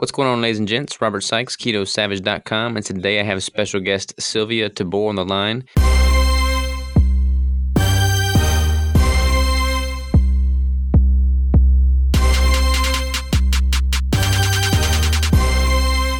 What's going on, ladies and gents? Robert Sykes, KetoSavage.com, and today I have special guest Sylvia Tabor on the line.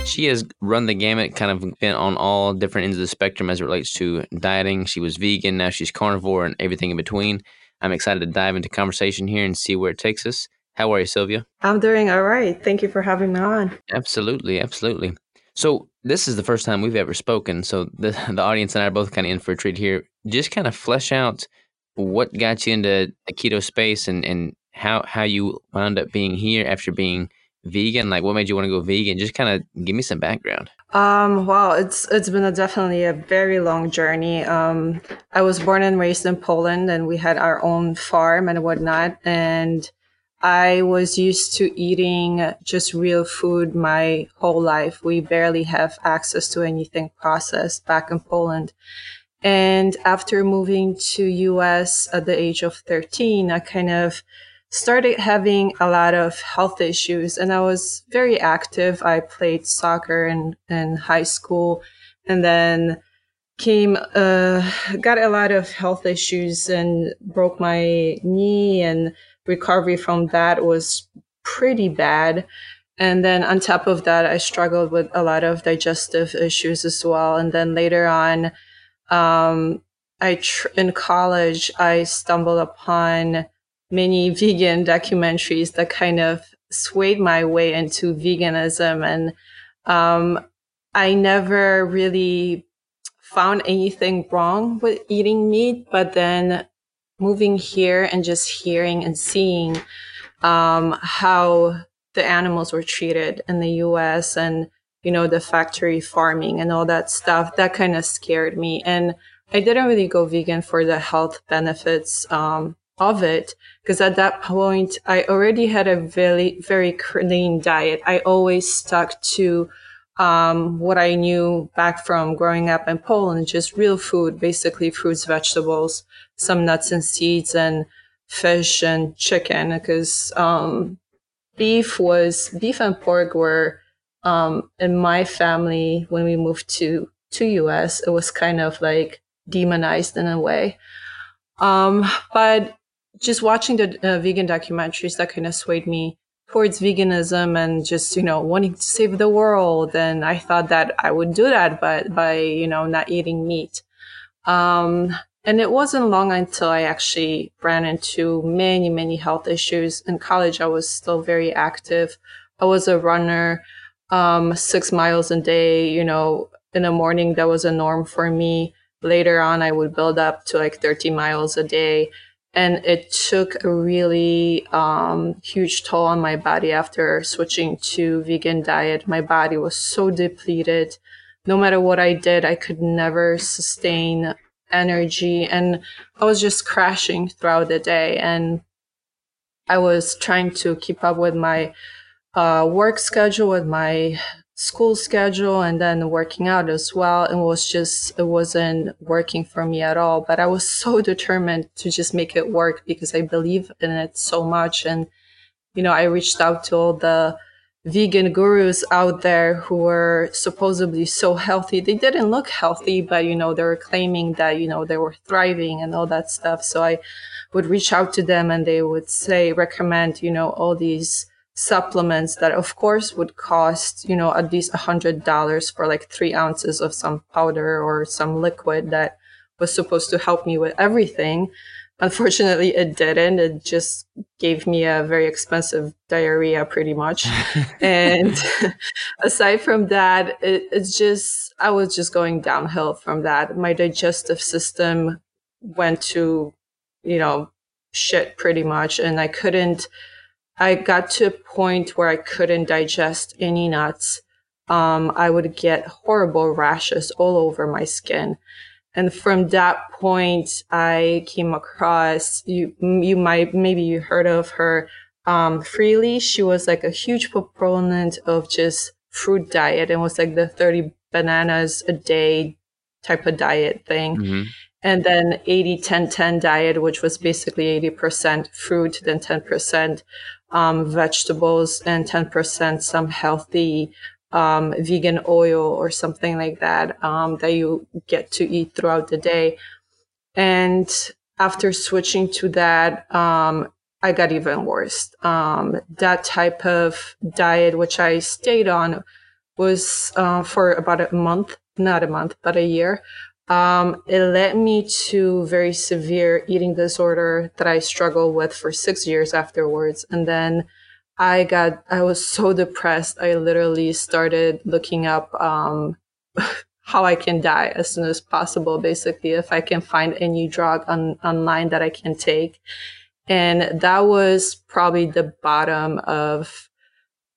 She has run the gamut, kind of been on all different ends of the spectrum as it relates to dieting. She was vegan, now she's carnivore, and everything in between. I'm excited to dive into conversation here and see where it takes us. How are you, Sylvia? I'm doing all right. Thank you for having me on. Absolutely, absolutely. So this is the first time we've ever spoken. So the the audience and I are both kind of in for a treat here. Just kind of flesh out what got you into the keto space and and how how you wound up being here after being vegan. Like, what made you want to go vegan? Just kind of give me some background. Um, well, it's it's been a definitely a very long journey. Um, I was born and raised in Poland, and we had our own farm and whatnot, and I was used to eating just real food my whole life. We barely have access to anything processed back in Poland. And after moving to US at the age of 13, I kind of started having a lot of health issues and I was very active. I played soccer in, in high school and then came, uh, got a lot of health issues and broke my knee and recovery from that was pretty bad. And then on top of that, I struggled with a lot of digestive issues as well. And then later on, um, I tr- in college, I stumbled upon many vegan documentaries that kind of swayed my way into veganism. And um, I never really found anything wrong with eating meat, but then moving here and just hearing and seeing um, how the animals were treated in the US and, you know, the factory farming and all that stuff, that kind of scared me. And I didn't really go vegan for the health benefits um, of it because at that point I already had a very, very clean diet. I always stuck to um, what I knew back from growing up in Poland, just real food, basically fruits, vegetables, some nuts and seeds, and fish and chicken. Because um, beef was beef and pork were um, in my family when we moved to to US. It was kind of like demonized in a way. Um, but just watching the uh, vegan documentaries that kind of swayed me towards veganism and just you know wanting to save the world. And i thought that i would do that but by you know not eating meat. Um, and it wasn't long until i actually ran into many many health issues. In college i was still very active. I was a runner um, six miles a day you know in the morning that was a norm for me. Later on i would build up to like 30 miles a day and it took a really um, huge toll on my body after switching to vegan diet. My body was so depleted. No matter what i did i could never sustain energy. And i was just crashing throughout the day. And i was trying to keep up with my uh, work schedule with my school schedule and then working out as well. It was just, it wasn't working for me at all. But I was so determined to just make it work because I believe in it so much. And, you know, I reached out to all the vegan gurus out there who were supposedly so healthy. They didn't look healthy, but, you know, they were claiming that, you know, they were thriving and all that stuff. So I would reach out to them and they would say, recommend, you know, all these supplements that of course would cost you know at least a hundred dollars for like three ounces of some powder or some liquid that was supposed to help me with everything. Unfortunately it didn't. It just gave me a very expensive diarrhea pretty much. And aside from that it, it's just i was just going downhill from that. My digestive system went to you know shit pretty much and i couldn't I got to a point where I couldn't digest any nuts. Um, I would get horrible rashes all over my skin. And from that point, I came across you. You might maybe you heard of her, um, Freelee. She was like a huge proponent of just fruit diet and was like the thirty bananas a day type of diet thing. Mm-hmm. And then 80 10 10 diet, which was basically 80% fruit, then 10% um, vegetables and 10% some healthy um, vegan oil or something like that um, that you get to eat throughout the day. And after switching to that, um, I got even worse. Um, that type of diet, which I stayed on, was uh, for about a month, not a month, but a year. Um, it led me to very severe eating disorder that I struggled with for six years afterwards. And then I got, I was so depressed. I literally started looking up um, how I can die as soon as possible, basically, if I can find any drug on, online that I can take. And that was probably the bottom of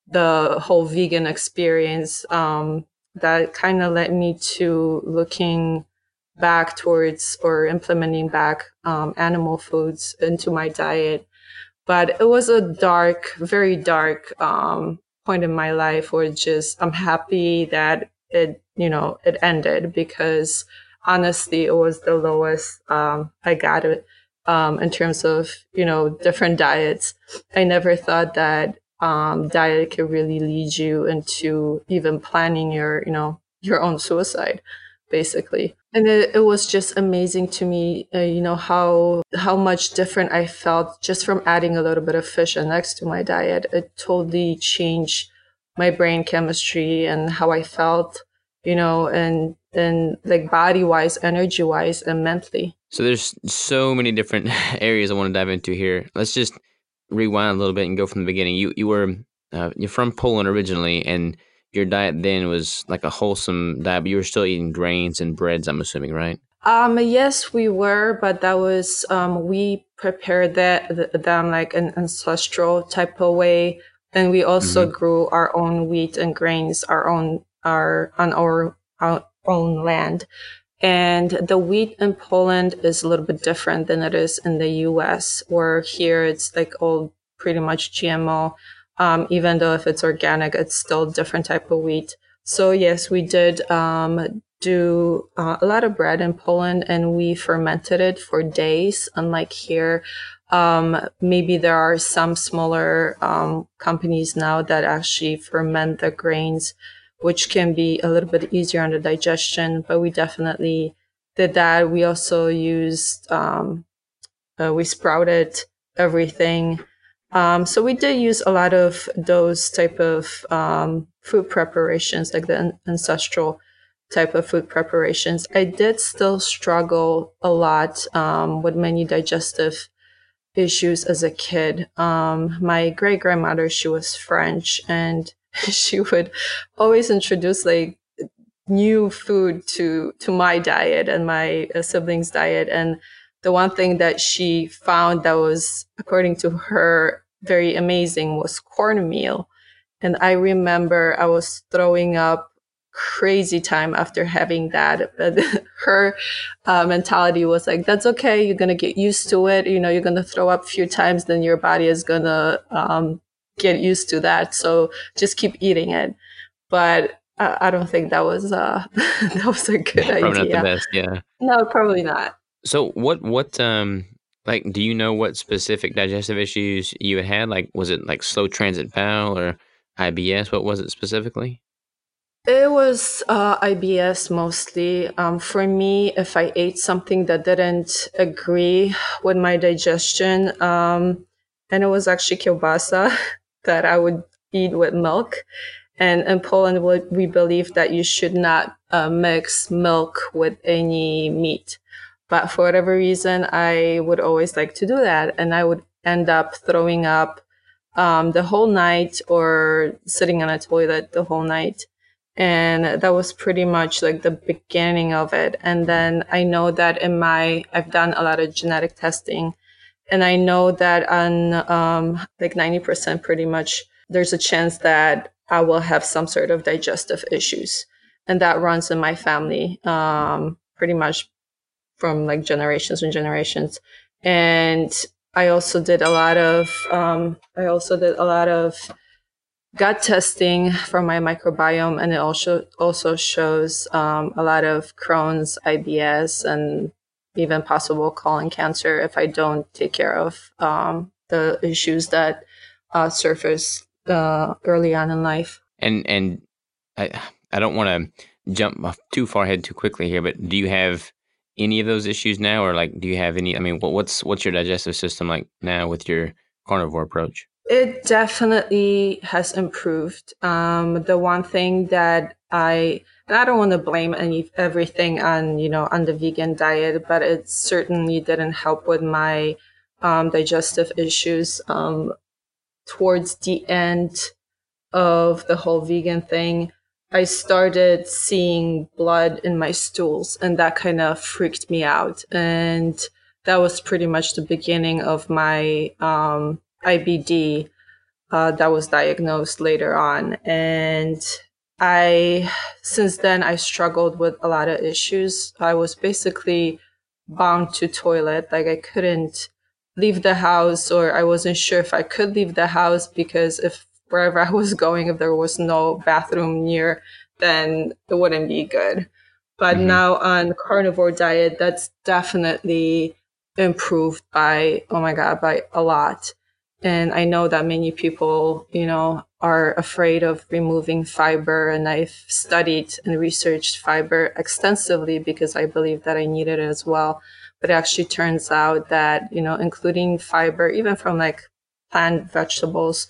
the whole vegan experience. Um, that kind of led me to looking back towards or implementing back um, animal foods into my diet. But it was a dark, very dark um, point in my life where just I'm happy that it, you know, it ended because honestly, it was the lowest um, I got it um, in terms of, you know, different diets. I never thought that um, diet could really lead you into even planning your, you know, your own suicide basically and it, it was just amazing to me uh, you know how how much different i felt just from adding a little bit of fish next to my diet. It totally changed my brain chemistry and how i felt you know and and like body wise energy wise and mentally. So there's so many different areas i want to dive into here. Let's just rewind a little bit and go from the beginning. You you were uh, you're from poland originally and your diet then was like a wholesome diet, but you were still eating grains and breads, I'm assuming, right? Um, yes, we were, but that was um, we prepared that them like an ancestral type of way, and we also mm-hmm. grew our own wheat and grains, our own our on our, our own land. And the wheat in Poland is a little bit different than it is in the U.S., where here it's like all pretty much GMO um, even though if it's organic, it's still a different type of wheat. So yes, we did um, do uh, a lot of bread in Poland, and we fermented it for days. Unlike here, um, maybe there are some smaller um, companies now that actually ferment the grains, which can be a little bit easier on the digestion. But we definitely did that. We also used um, uh, we sprouted everything um, so we did use a lot of those type of um, food preparations, like the ancestral type of food preparations. I did still struggle a lot um, with many digestive issues as a kid. Um, my great grandmother, she was French, and she would always introduce like new food to to my diet and my uh, siblings' diet, and the one thing that she found that was, according to her, very amazing was cornmeal. And I remember I was throwing up crazy time after having that. But her uh, mentality was like, that's okay. You're going to get used to it. You know, you're going to throw up a few times, then your body is going to um, get used to that. So just keep eating it. But uh, I don't think that was uh, that was a good probably idea. Probably not the best. Yeah. No, probably not. So what what um like, do you know what specific digestive issues you had had? Like, was it like slow transit bowel or IBS? What was it specifically? It was uh, IBS mostly. Um, for me, if I ate something that didn't agree with my digestion, um, and it was actually kielbasa that I would eat with milk. And in Poland, we believe that you should not uh, mix milk with any meat. But for whatever reason, I would always like to do that. And I would end up throwing up um, the whole night or sitting on a toilet the whole night. And that was pretty much like the beginning of it. And then I know that in my, I've done a lot of genetic testing. And I know that on um, like 90% pretty much, there's a chance that I will have some sort of digestive issues. And that runs in my family um, pretty much from like generations and generations. And I also did a lot of um, I also did a lot of gut testing for my microbiome, and it also also shows um, a lot of Crohn's, IBS, and even possible colon cancer if I don't take care of um, the issues that uh, surface uh, early on in life. And and I I don't want to jump too far ahead too quickly here, but do you have any of those issues now, or like do you have any? I mean, what, what's what's your digestive system like now with your carnivore approach? It definitely has improved. Um, the one thing that I and I don't want to blame any everything on you know on the vegan diet, but it certainly didn't help with my um, digestive issues. Um, towards the end of the whole vegan thing, I started seeing blood in my stools, and that kind of freaked me out. And that was pretty much the beginning of my um, IBD uh, that was diagnosed later on. And I, since then, I struggled with a lot of issues. I was basically bound to toilet. Like I couldn't leave the house, or I wasn't sure if I could leave the house because if wherever I was going, if there was no bathroom near, then it wouldn't be good. But mm-hmm. now on carnivore diet, that's definitely improved by, oh my God, by a lot. And I know that many people, you know, are afraid of removing fiber. And I've studied and researched fiber extensively because I believe that I needed it as well. But it actually turns out that, you know, including fiber, even from like plant vegetables,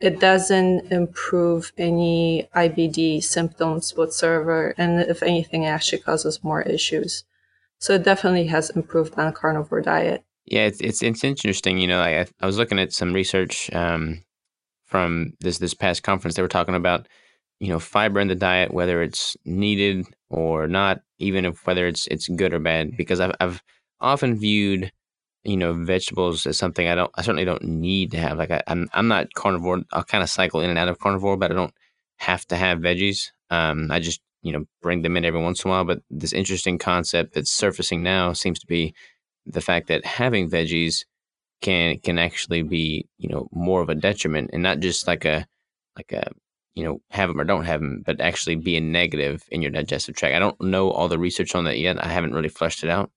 it doesn't improve any IBD symptoms whatsoever. And if anything, it actually causes more issues. So it definitely has improved on a carnivore diet. Yeah, it's it's it's interesting. You know, I I was looking at some research um, from this this past conference. They were talking about you know fiber in the diet, whether it's needed or not, even if whether it's it's good or bad. Because I've I've often viewed you know vegetables is something I don't I certainly don't need to have. Like I, I'm I'm not carnivore. I'll kind of cycle in and out of carnivore, but I don't have to have veggies. Um, I just you know bring them in every once in a while. But this interesting concept that's surfacing now seems to be the fact that having veggies can can actually be you know more of a detriment and not just like a like a you know have them or don't have them but actually be a negative in your digestive tract i don't know all the research on that yet i haven't really fleshed it out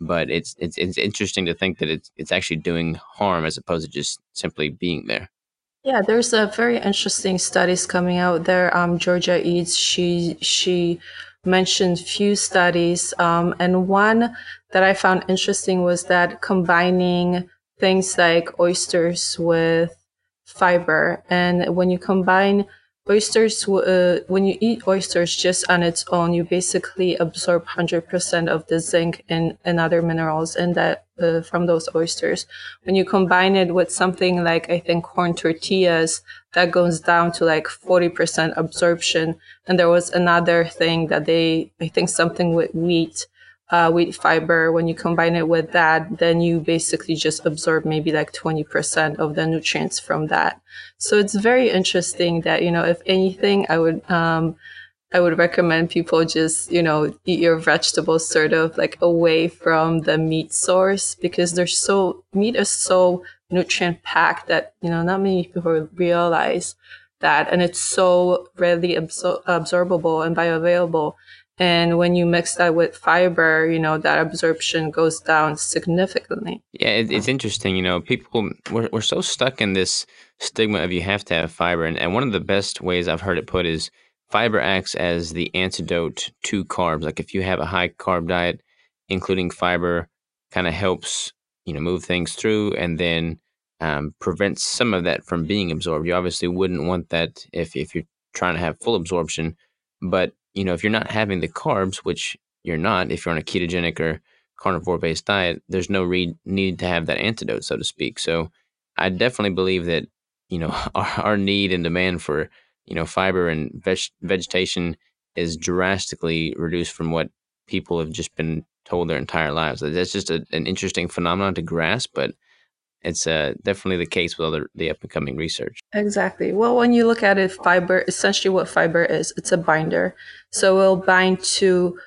but it's it's it's interesting to think that it's it's actually doing harm as opposed to just simply being there yeah there's a very interesting studies coming out there um Georgia Ede she she mentioned few studies um and one that I found interesting was that combining things like oysters with fiber. And when you combine oysters, uh, when you eat oysters just on its own, you basically absorb 100% of the zinc and, and other minerals in that uh, from those oysters. When you combine it with something like, I think, corn tortillas, that goes down to like 40% absorption. And there was another thing that they, I think something with wheat uh, wheat fiber, when you combine it with that, then you basically just absorb maybe like 20% of the nutrients from that. So it's very interesting that, you know, if anything, I would, um, I would recommend people just, you know, eat your vegetables sort of like away from the meat source because they're so, meat is so nutrient packed that, you know, not many people realize that. And it's so readily absor- absorbable and bioavailable and when you mix that with fiber, you know, that absorption goes down significantly. Yeah, it, it's interesting. You know, people, we're, we're so stuck in this stigma of you have to have fiber. And, and one of the best ways I've heard it put is fiber acts as the antidote to carbs. Like if you have a high carb diet, including fiber kind of helps, you know, move things through and then um, prevents some of that from being absorbed. You obviously wouldn't want that if, if you're trying to have full absorption. But you know, if you're not having the carbs, which you're not, if you're on a ketogenic or carnivore based diet, there's no re- need to have that antidote, so to speak. So I definitely believe that, you know, our, our need and demand for, you know, fiber and veg- vegetation is drastically reduced from what people have just been told their entire lives. That's just a, an interesting phenomenon to grasp, but it's uh, definitely the case with other the up and coming research. Exactly. Well, when you look at it, fiber essentially what fiber is, it's a binder. So it'll bind to,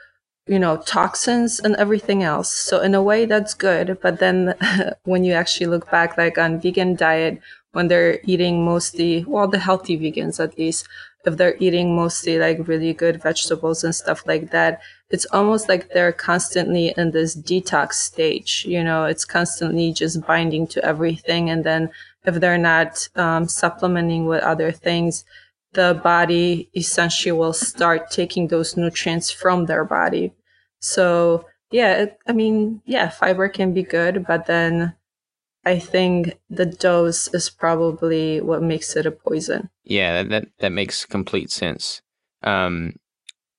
you know, toxins and everything else. So in a way, that's good. But then when you actually look back, like on vegan diet, when they're eating mostly, well, the healthy vegans at least, if they're eating mostly like really good vegetables and stuff like that, it's almost like they're constantly in this detox stage. You know, it's constantly just binding to everything. And then if they're not um, supplementing with other things, the body essentially will start taking those nutrients from their body. So yeah, I mean, yeah, fiber can be good, but then I think the dose is probably what makes it a poison. Yeah, that that, that makes complete sense. Um,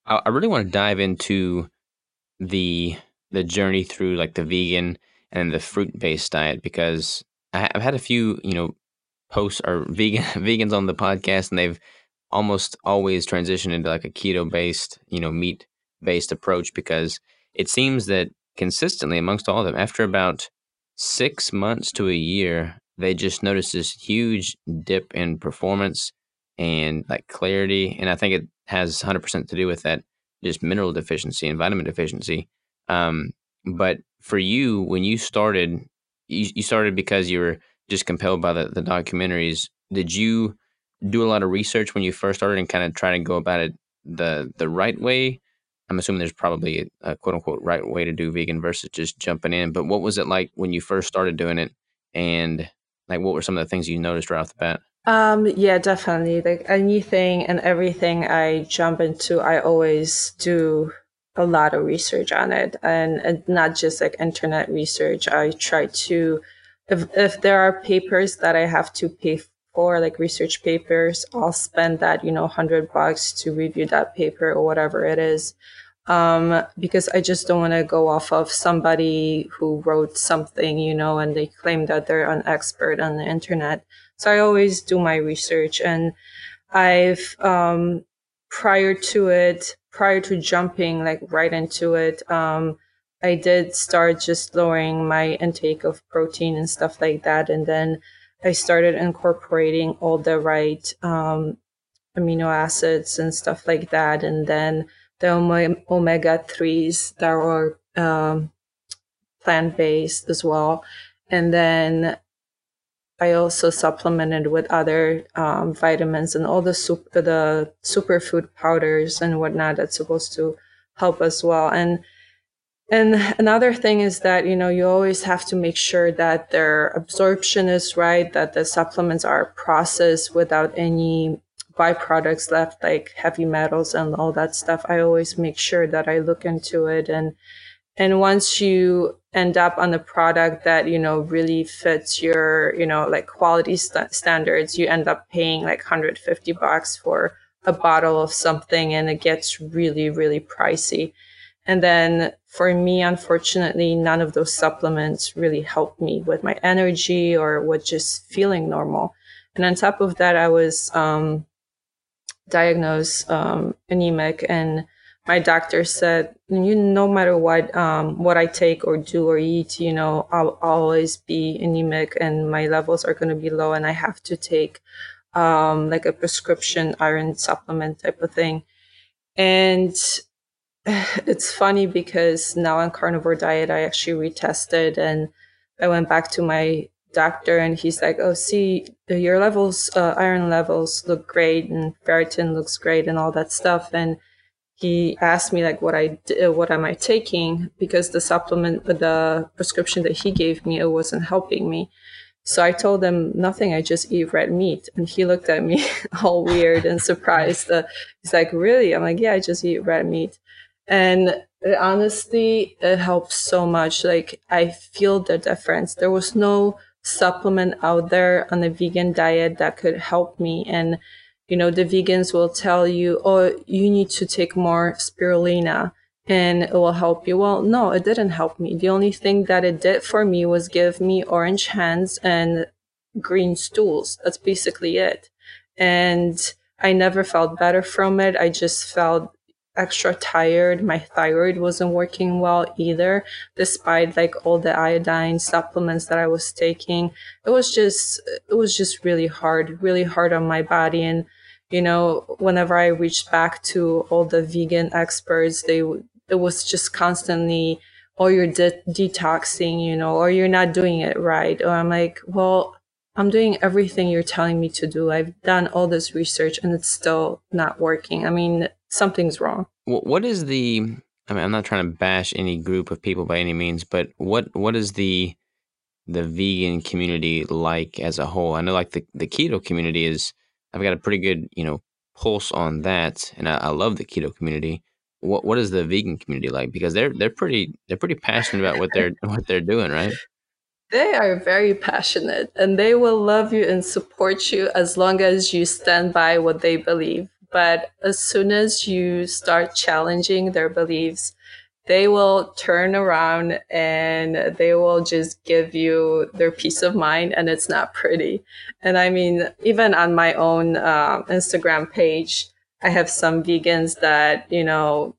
I, I really want to dive into the the journey through like the vegan and the fruit based diet because I, have had a few you know posts or vegan vegans on the podcast and they've almost always transitioned into like a keto based you know meat based approach because it seems that consistently amongst all of them after about six months to a year they just notice this huge dip in performance and like clarity and i think it has 100% to do with that just mineral deficiency and vitamin deficiency. Um, but for you when you started you, you started because you were just compelled by the, the documentaries did you do a lot of research when you first started and kind of try to go about it the the right way i'm assuming there's probably a, quote unquote right way to do vegan versus just jumping in but what was it like when you first started doing it? And like what were some of the things you noticed right off the bat? Um yeah definitely. Like anything and everything i jump into i always do a lot of research on it. And, and not just like internet research. I try to, if, if there are papers that I have to pay for, like research papers, I'll spend that, you know, hundred bucks to review that paper or whatever it is. Um, because I just don't want to go off of somebody who wrote something, you know, and they claim that they're an expert on the internet. So I always do my research and I've, um, prior to it, prior to jumping like right into it, um, I did start just lowering my intake of protein and stuff like that. And then I started incorporating all the right um, amino acids and stuff like that. And then the omega 3s that were um, plant based as well. And then I also supplemented with other um, vitamins and all the super, the superfood powders and whatnot that's supposed to help as well. And and another thing is that you know you always have to make sure that their absorption is right, that the supplements are processed without any byproducts left, like heavy metals and all that stuff. I always make sure that I look into it and and once you end up on a product that you know really fits your you know like quality st- standards you end up paying like 150 bucks for a bottle of something and it gets really really pricey and then for me unfortunately none of those supplements really helped me with my energy or with just feeling normal and on top of that i was um, diagnosed um, anemic and my doctor said, you no matter what um, what I take or do or eat, you know, I'll, I'll always be anemic and my levels are going to be low, and I have to take um, like a prescription iron supplement type of thing. And it's funny because now on carnivore diet, I actually retested and I went back to my doctor and he's like, oh, see, your levels, uh, iron levels look great and ferritin looks great and all that stuff. And he asked me like what I uh, what am I taking because the supplement the prescription that he gave me it wasn't helping me. So I told him nothing. I just eat red meat, and he looked at me all weird and surprised. Uh, he's like, "Really?" I'm like, "Yeah, I just eat red meat," and honestly, it helps so much. Like I feel the difference. There was no supplement out there on the vegan diet that could help me, and you know, the vegans will tell you, oh, you need to take more spirulina and it will help you. Well, no, it didn't help me. The only thing that it did for me was give me orange hands and green stools. That's basically it. And I never felt better from it. I just felt extra tired. My thyroid wasn't working well either, despite like all the iodine supplements that I was taking. It was just, it was just really hard, really hard on my body. And you know, whenever I reached back to all the vegan experts, they it was just constantly, "Oh, you're de- detoxing," you know, or "You're not doing it right," or I'm like, "Well, I'm doing everything you're telling me to do. I've done all this research, and it's still not working. I mean, something's wrong." What is the? I mean, I'm not trying to bash any group of people by any means, but what what is the the vegan community like as a whole? I know like the, the keto community is I've got a pretty good, you know, pulse on that and I, I love the keto community. What what is the vegan community like? Because they're they're pretty they're pretty passionate about what they're what they're doing, right? They are very passionate and they will love you and support you as long as you stand by what they believe. But as soon as you start challenging their beliefs, they will turn around and they will just give you their peace of mind and it's not pretty. And i mean even on my own uh, instagram page i have some vegans that you know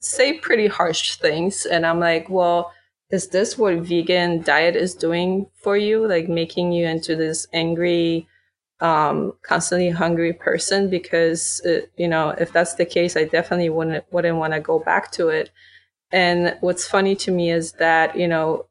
say pretty harsh things. And i'm like well is this what vegan diet is doing for you? Like making you into this angry um, constantly hungry person because it, uh, you know if that's the case i definitely wouldn't wouldn't want to go back to it and what's funny to me is that, you know,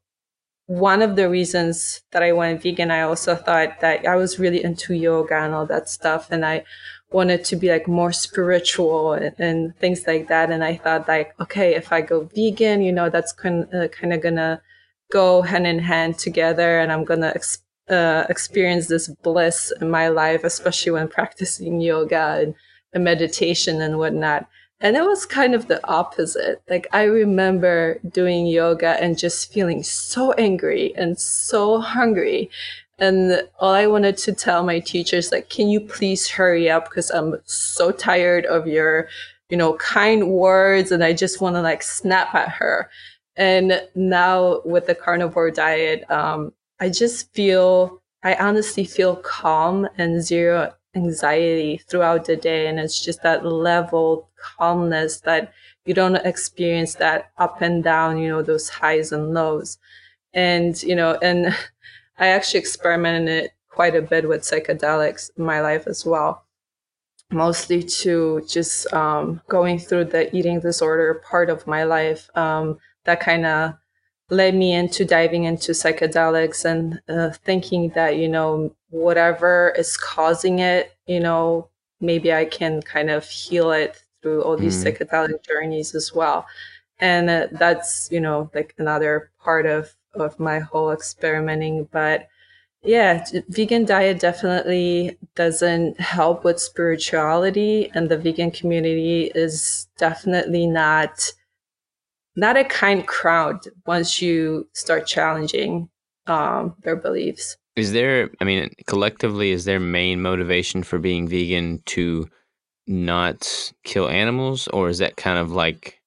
one of the reasons that I went vegan, I also thought that I was really into yoga and all that stuff. And I wanted to be like more spiritual and, and things like that. And I thought like, okay, if I go vegan, you know, that's kind uh, kind of gonna go hand in hand together and I'm gonna uh, experience this bliss in my life, especially when practicing yoga and, meditation and whatnot. And it was kind of the opposite. Like I remember doing yoga and just feeling so angry and so hungry. And all I wanted to tell my teachers, like, can you please hurry up? Because I'm so tired of your, you know, kind words. And I just want to like snap at her. And now with the carnivore diet, um, I just feel, I honestly feel calm and zero anxiety throughout the day. And it's just that level calmness that you don't experience that up and down, you know, those highs and lows. And, you know, and I actually experimented quite a bit with psychedelics in my life as well. Mostly to just um, going through the eating disorder part of my life. Um, that kind of led me into diving into psychedelics and uh, thinking that, you know, whatever is causing it, you know, maybe I can kind of heal it through all these mm. psychedelic journeys as well. And uh, that's, you know, like another part of, of my whole experimenting. But yeah, vegan diet definitely doesn't help with spirituality. And the vegan community is definitely not, not a kind crowd once you start challenging um, their beliefs. Is there, I mean, collectively, is their main motivation for being vegan to not kill animals, or is that kind of like,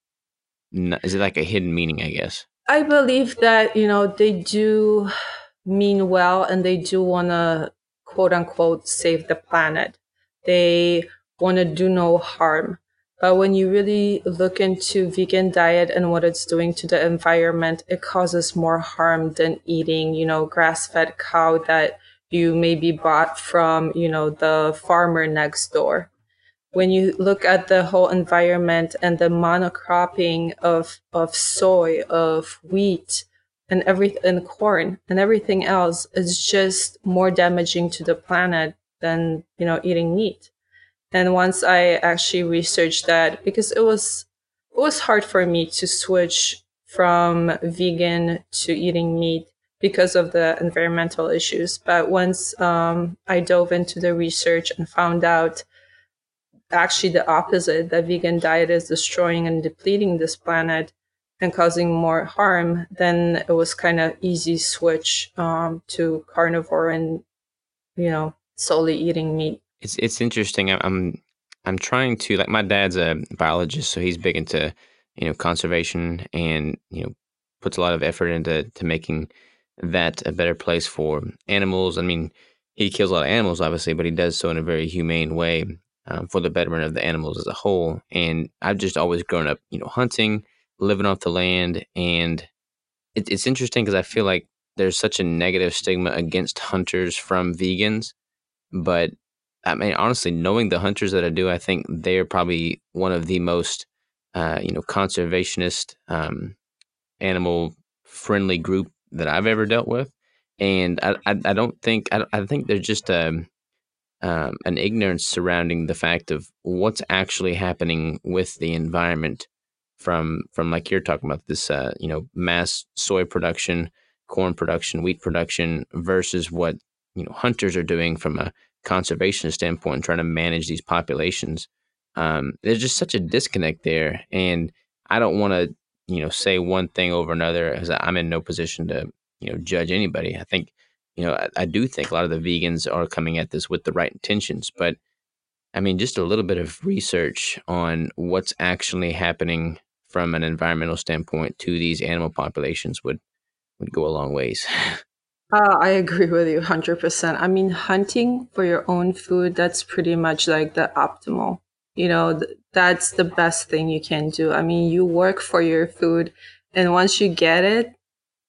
is it like a hidden meaning? I guess. I believe that you know they do mean well, and they do want to quote unquote save the planet. They want to do no harm. But when you really look into vegan diet and what it's doing to the environment, it causes more harm than eating, you know, grass-fed cow that you maybe bought from, you know, the farmer next door. When you look at the whole environment and the monocropping of, of soy, of wheat, and every and corn and everything else is just more damaging to the planet than you know eating meat and once I actually researched that, because it was it was hard for me to switch from vegan to eating meat because of the environmental issues. But once um, I dove into the research and found out actually the opposite, that vegan diet is destroying and depleting this planet and causing more harm, then it was kind of easy switch um, to carnivore and you know solely eating meat. It's it's interesting. I'm I'm trying to like my dad's a biologist, so he's big into you know conservation and you know puts a lot of effort into to making that a better place for animals. I mean, he kills a lot of animals, obviously, but he does so in a very humane way um, for the betterment of the animals as a whole. And I've just always grown up, you know, hunting, living off the land, and it, it's interesting because I feel like there's such a negative stigma against hunters from vegans, but I mean, honestly, knowing the hunters that I do, I think they're probably one of the most, uh, you know, conservationist, um, animal friendly group that I've ever dealt with. And I, I, I don't think, I, I think there's just a, um, um, an ignorance surrounding the fact of what's actually happening with the environment from, from like you're talking about this, uh, you know, mass soy production corn production, wheat production versus what you know hunters are doing from a conservation standpoint, and trying to manage these populations. Um, there's just such a disconnect there, and I don't want to you know say one thing over another because I'm in no position to you know judge anybody. I think you know I, I do think a lot of the vegans are coming at this with the right intentions, but I mean just a little bit of research on what's actually happening from an environmental standpoint to these animal populations would would go a long ways. Uh, I agree with you 100%. I mean, hunting for your own food, that's pretty much like the optimal. You know, th- that's the best thing you can do. I mean, you work for your food, and once you get it,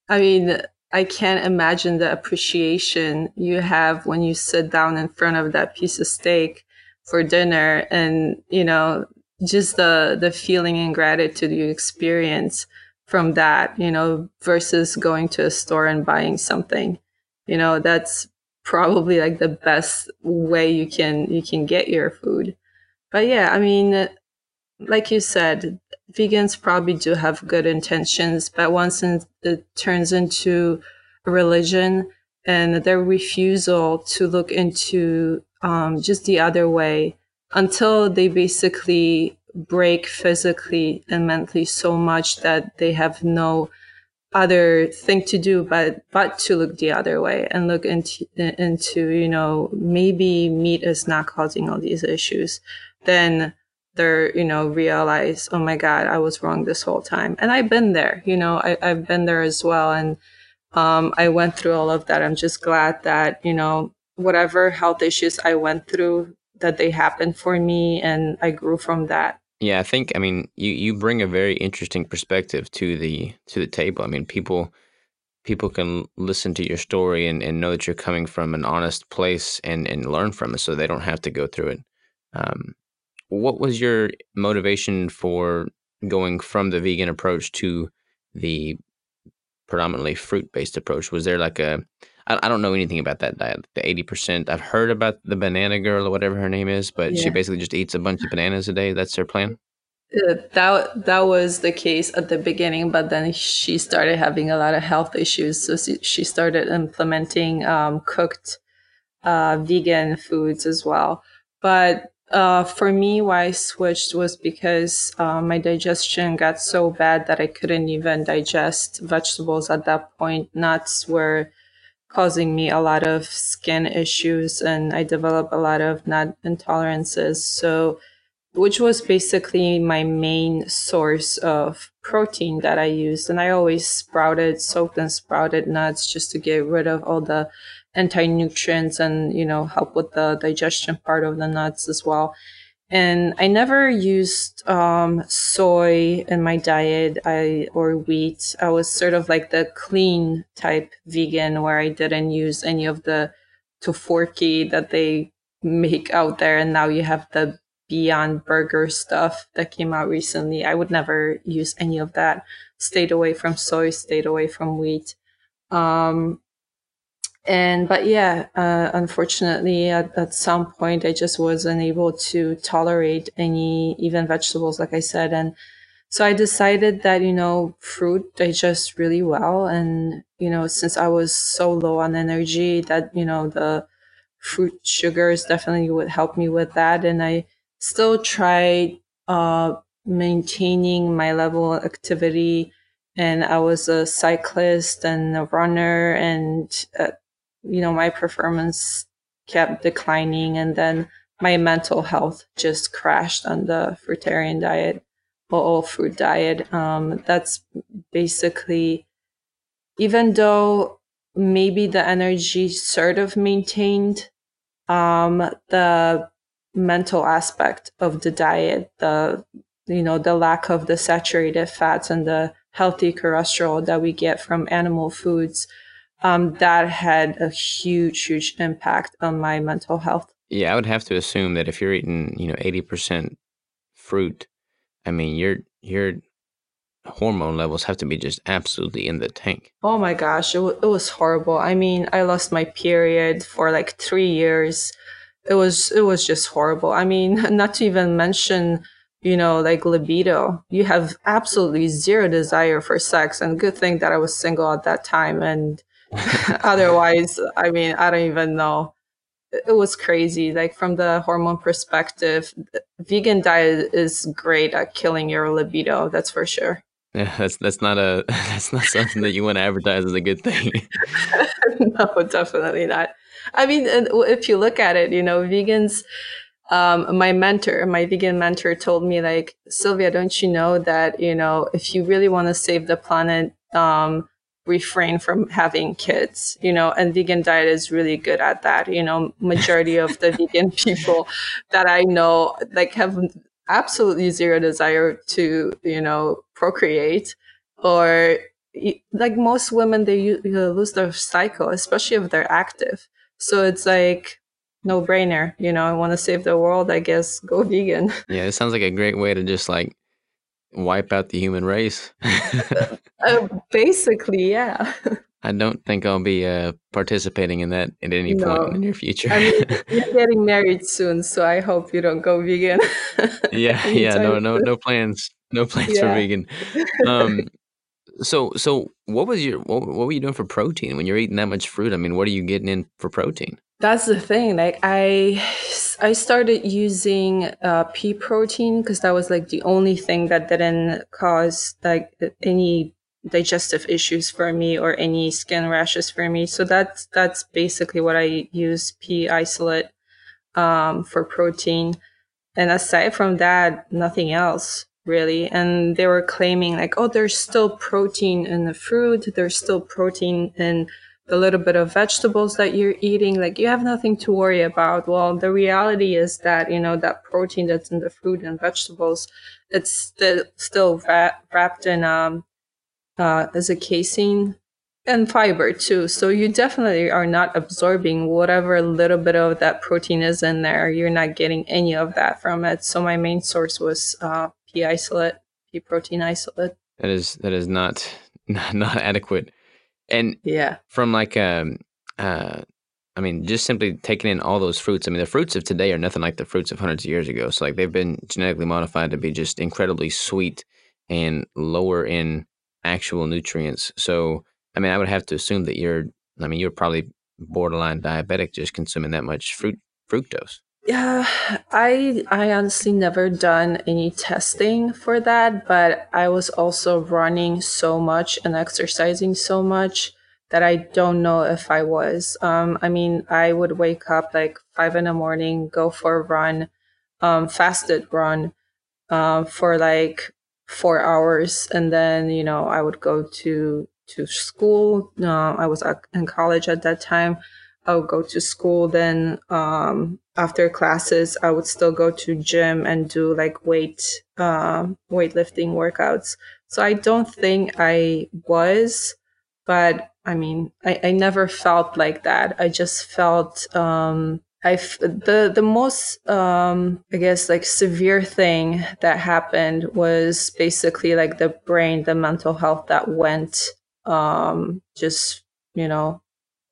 I mean, I can't imagine the appreciation you have when you sit down in front of that piece of steak for dinner and, you know, just the the feeling and gratitude you experience from that, you know, versus going to a store and buying something. You know, that's probably like the best way you can you can get your food. But yeah, I mean, like you said, vegans probably do have good intentions, but once it turns into a religion and their refusal to look into um, just the other way until they basically break physically and mentally so much that they have no other thing to do but but to look the other way and look into into you know maybe meat is not causing all these issues. Then they're you know realize oh my god i was wrong this whole time. And i've been there you know I, i've been there as well. And um, i went through all of that. I'm just glad that you know whatever health issues i went through that they happened for me and i grew from that yeah, I think I mean you you bring a very interesting perspective to the to the table. I mean, people people can listen to your story and, and know that you're coming from an honest place and, and learn from it so they don't have to go through it. Um, what was your motivation for going from the vegan approach to the predominantly fruit based approach? Was there like a I, I don't know anything about that diet. The eighty percent. I've heard about the banana girl or whatever her name is, but yeah. she basically just eats a bunch of bananas a day. That's her plan. Uh, that that was the case at the beginning, but then she started having a lot of health issues, so she started implementing um, cooked uh, vegan foods as well. But uh, for me, why I switched was because uh, my digestion got so bad that I couldn't even digest vegetables at that point. Nuts were causing me a lot of skin issues and I developed a lot of nut intolerances. So, which was basically my main source of protein that I used. And I always sprouted, soaked and sprouted nuts just to get rid of all the anti-nutrients and, you know, help with the digestion part of the nuts as well and I never used um, soy in my diet I, or wheat. I was sort of like the clean type vegan where I didn't use any of the Tofurky that they make out there. And now you have the Beyond Burger stuff that came out recently. I would never use any of that. Stayed away from soy, stayed away from wheat. Um, and but yeah uh, unfortunately at, at some point i just wasn't able to tolerate any even vegetables like i said. And so i decided that you know fruit digest really well. And you know since i was so low on energy that you know the fruit sugars definitely would help me with that. And i still tried uh, maintaining my level of activity. And i was a cyclist and a runner and uh, you know, my performance kept declining and then my mental health just crashed on the fruitarian diet or all fruit diet. Um, that's basically, even though maybe the energy sort of maintained, um, the mental aspect of the diet, the, you know, the lack of the saturated fats and the healthy cholesterol that we get from animal foods um, that had a huge, huge impact on my mental health. Yeah, I would have to assume that if you're eating, you know, eighty percent fruit, I mean, your your hormone levels have to be just absolutely in the tank. Oh my gosh, it, w- it was horrible. I mean, I lost my period for like three years. It was it was just horrible. I mean, not to even mention you know, like libido. You have absolutely zero desire for sex. And good thing that I was single at that time. And otherwise, I mean, I don't even know. It was crazy. Like from the hormone perspective, vegan diet is great at killing your libido. That's for sure. Yeah, that's that's not a that's not something that you want to advertise as a good thing. no, definitely not. I mean, if you look at it, you know, vegans. Um, my mentor, my vegan mentor, told me like, Sylvia, don't you know that you know if you really want to save the planet, um, refrain from having kids, you know, and vegan diet is really good at that. You know, majority of the vegan people that I know like have absolutely zero desire to, you know, procreate or like most women, they lose their cycle, especially if they're active. So it's like no brainer, you know, I want to save the world, I guess go vegan. Yeah, it sounds like a great way to just like wipe out the human race. uh, basically, yeah. I don't think I'll be uh, participating in that at any no. point in the near future. I mean, you're getting married soon, so I hope you don't go vegan. yeah, yeah, no, no, no plans, no plans yeah. for vegan. Um, so, so what was your what, what were you doing for protein when you're eating that much fruit? I mean, what are you getting in for protein? That's the thing. Like I, I started using uh, pea protein because that was like the only thing that didn't cause like any digestive issues for me or any skin rashes for me. So that's that's basically what I use pea isolate um, for protein. And aside from that, nothing else really. And they were claiming like, oh, there's still protein in the fruit. There's still protein in the little bit of vegetables that you're eating. Like you have nothing to worry about. Well, the reality is that, you know, that protein that's in the fruit and vegetables, it's still, still wrapped in, um, uh, as a casein and fiber too. So you definitely are not absorbing whatever little bit of that protein is in there. You're not getting any of that from it. So my main source was uh, pea isolate, pea protein isolate. That is that is not not adequate. And yeah, from like um uh I mean, just simply taking in all those fruits. I mean, the fruits of today are nothing like the fruits of hundreds of years ago. So, like, they've been genetically modified to be just incredibly sweet and lower in actual nutrients. So, I mean, I would have to assume that you're, I mean, you're probably borderline diabetic just consuming that much fruit fructose. Yeah, I I honestly never done any testing for that, but I was also running so much and exercising so much that I don't know if I was. Um, I mean, I would wake up like five in the morning, go for a run, um, fasted run, uh, for like four hours and then you know i would go to to school uh, i was in college at that time i would go to school then um, after classes i would still go to gym and do like weight uh, weightlifting workouts. So i don't think i was but i mean I, I never felt like that. I just felt um, I the the most um, I guess like severe thing that happened was basically like the brain, the mental health that went um, just you know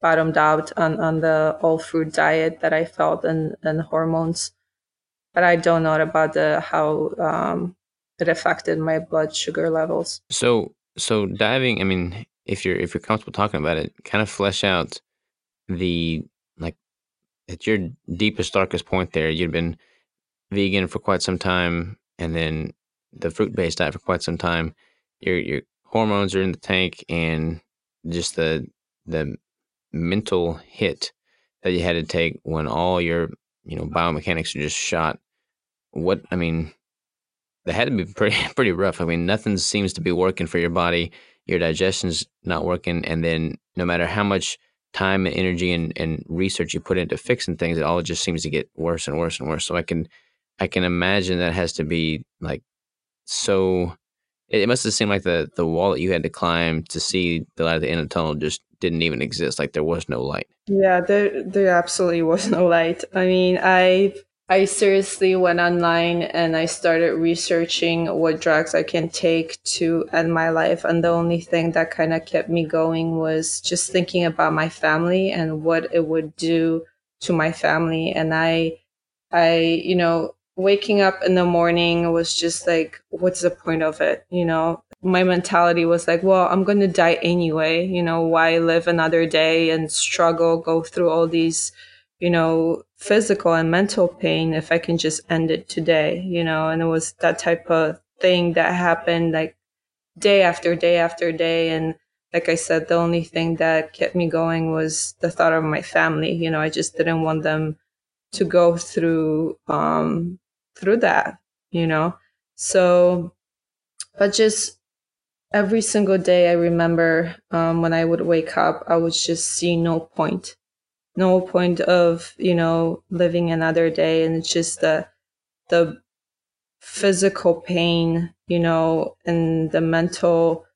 bottomed out on on the all fruit diet that I felt and and hormones, but I don't know about the how um, it affected my blood sugar levels. So so diving, I mean, if you're if you're comfortable talking about it, kind of flesh out the like at your deepest, darkest point there, you'd been vegan for quite some time, and then the fruit based diet for quite some time. Your your hormones are in the tank, and just the the mental hit that you had to take when all your you know biomechanics are just shot. What I mean, that had to be pretty pretty rough. I mean, nothing seems to be working for your body. Your digestion's not working, and then no matter how much time and energy and, and research you put into fixing things, it all just seems to get worse and worse and worse. So I can I can imagine that has to be like so it, must have seemed like the the wall that you had to climb to see the light at the end of the tunnel just didn't even exist. Like there was no light. Yeah, there there absolutely was no light. I mean, I I seriously went online and I started researching what drugs I can take to end my life. And the only thing that kind of kept me going was just thinking about my family and what it would do to my family. And I, I, you know, waking up in the morning was just like, what's the point of it? You know, my mentality was like, well, I'm going to die anyway. You know, why live another day and struggle, go through all these, you know, physical and mental pain if I can just end it today, you know? And it was that type of thing that happened like day after day after day. And like I said, the only thing that kept me going was the thought of my family. You know, I just didn't want them to go through um through that, you know. So but just every single day I remember um when I would wake up, I would just see no point. No point of, you know, living another day and it's just the the physical pain, you know, and the mental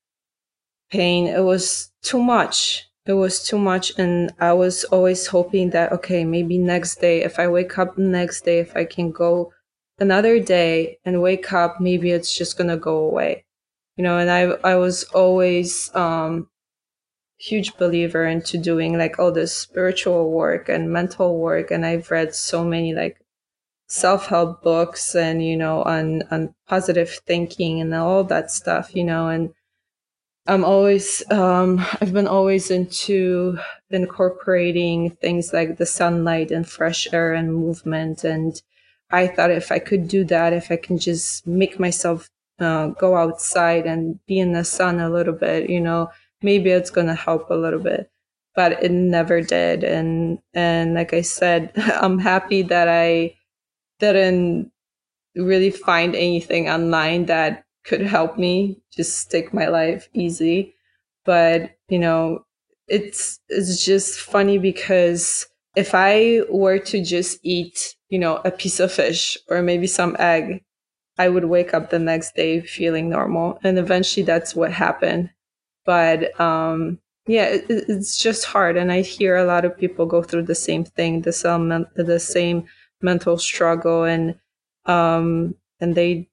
pain. It was too much. It was too much. And I was always hoping that, okay, maybe next day, if I wake up next day, if I can go another day and wake up, maybe it's just going to go away. You know, and I, I was always, um, huge believer into doing like all this spiritual work and mental work. And I've read so many like self-help books and you know on on positive thinking and all that stuff you know and i'm always um i've been always into incorporating things like the sunlight and fresh air and movement and i thought if i could do that if i can just make myself uh, go outside and be in the sun a little bit you know maybe it's going to help a little bit but it never did and and like i said i'm happy that i didn't really find anything online that could help me just take my life easy. But, you know, it's it's just funny because if I were to just eat, you know, a piece of fish or maybe some egg, I would wake up the next day feeling normal. And eventually that's what happened. But um yeah, it, it's just hard. And I hear a lot of people go through the same thing, the same, the same mental struggle and um and they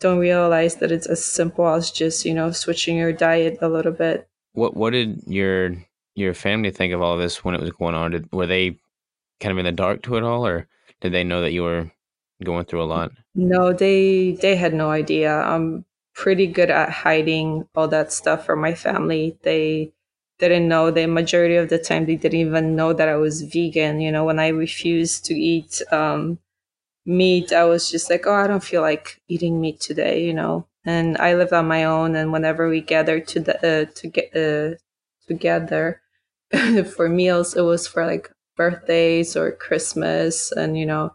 don't realize that it's as simple as just you know switching your diet a little bit what what did your your family think of all of this when it was going on? Did, were they kind of in the dark to it all or did they know that you were going through a lot? no they they had no idea. I'm pretty good at hiding all that stuff from my family. They didn't know the majority of the time. They didn't even know that I was vegan. You know, when I refused to eat um, meat, I was just like, oh, I don't feel like eating meat today. You know, and I live on my own, and whenever we gather to the uh, to get uh, together for meals, it was for like birthdays or Christmas, and you know,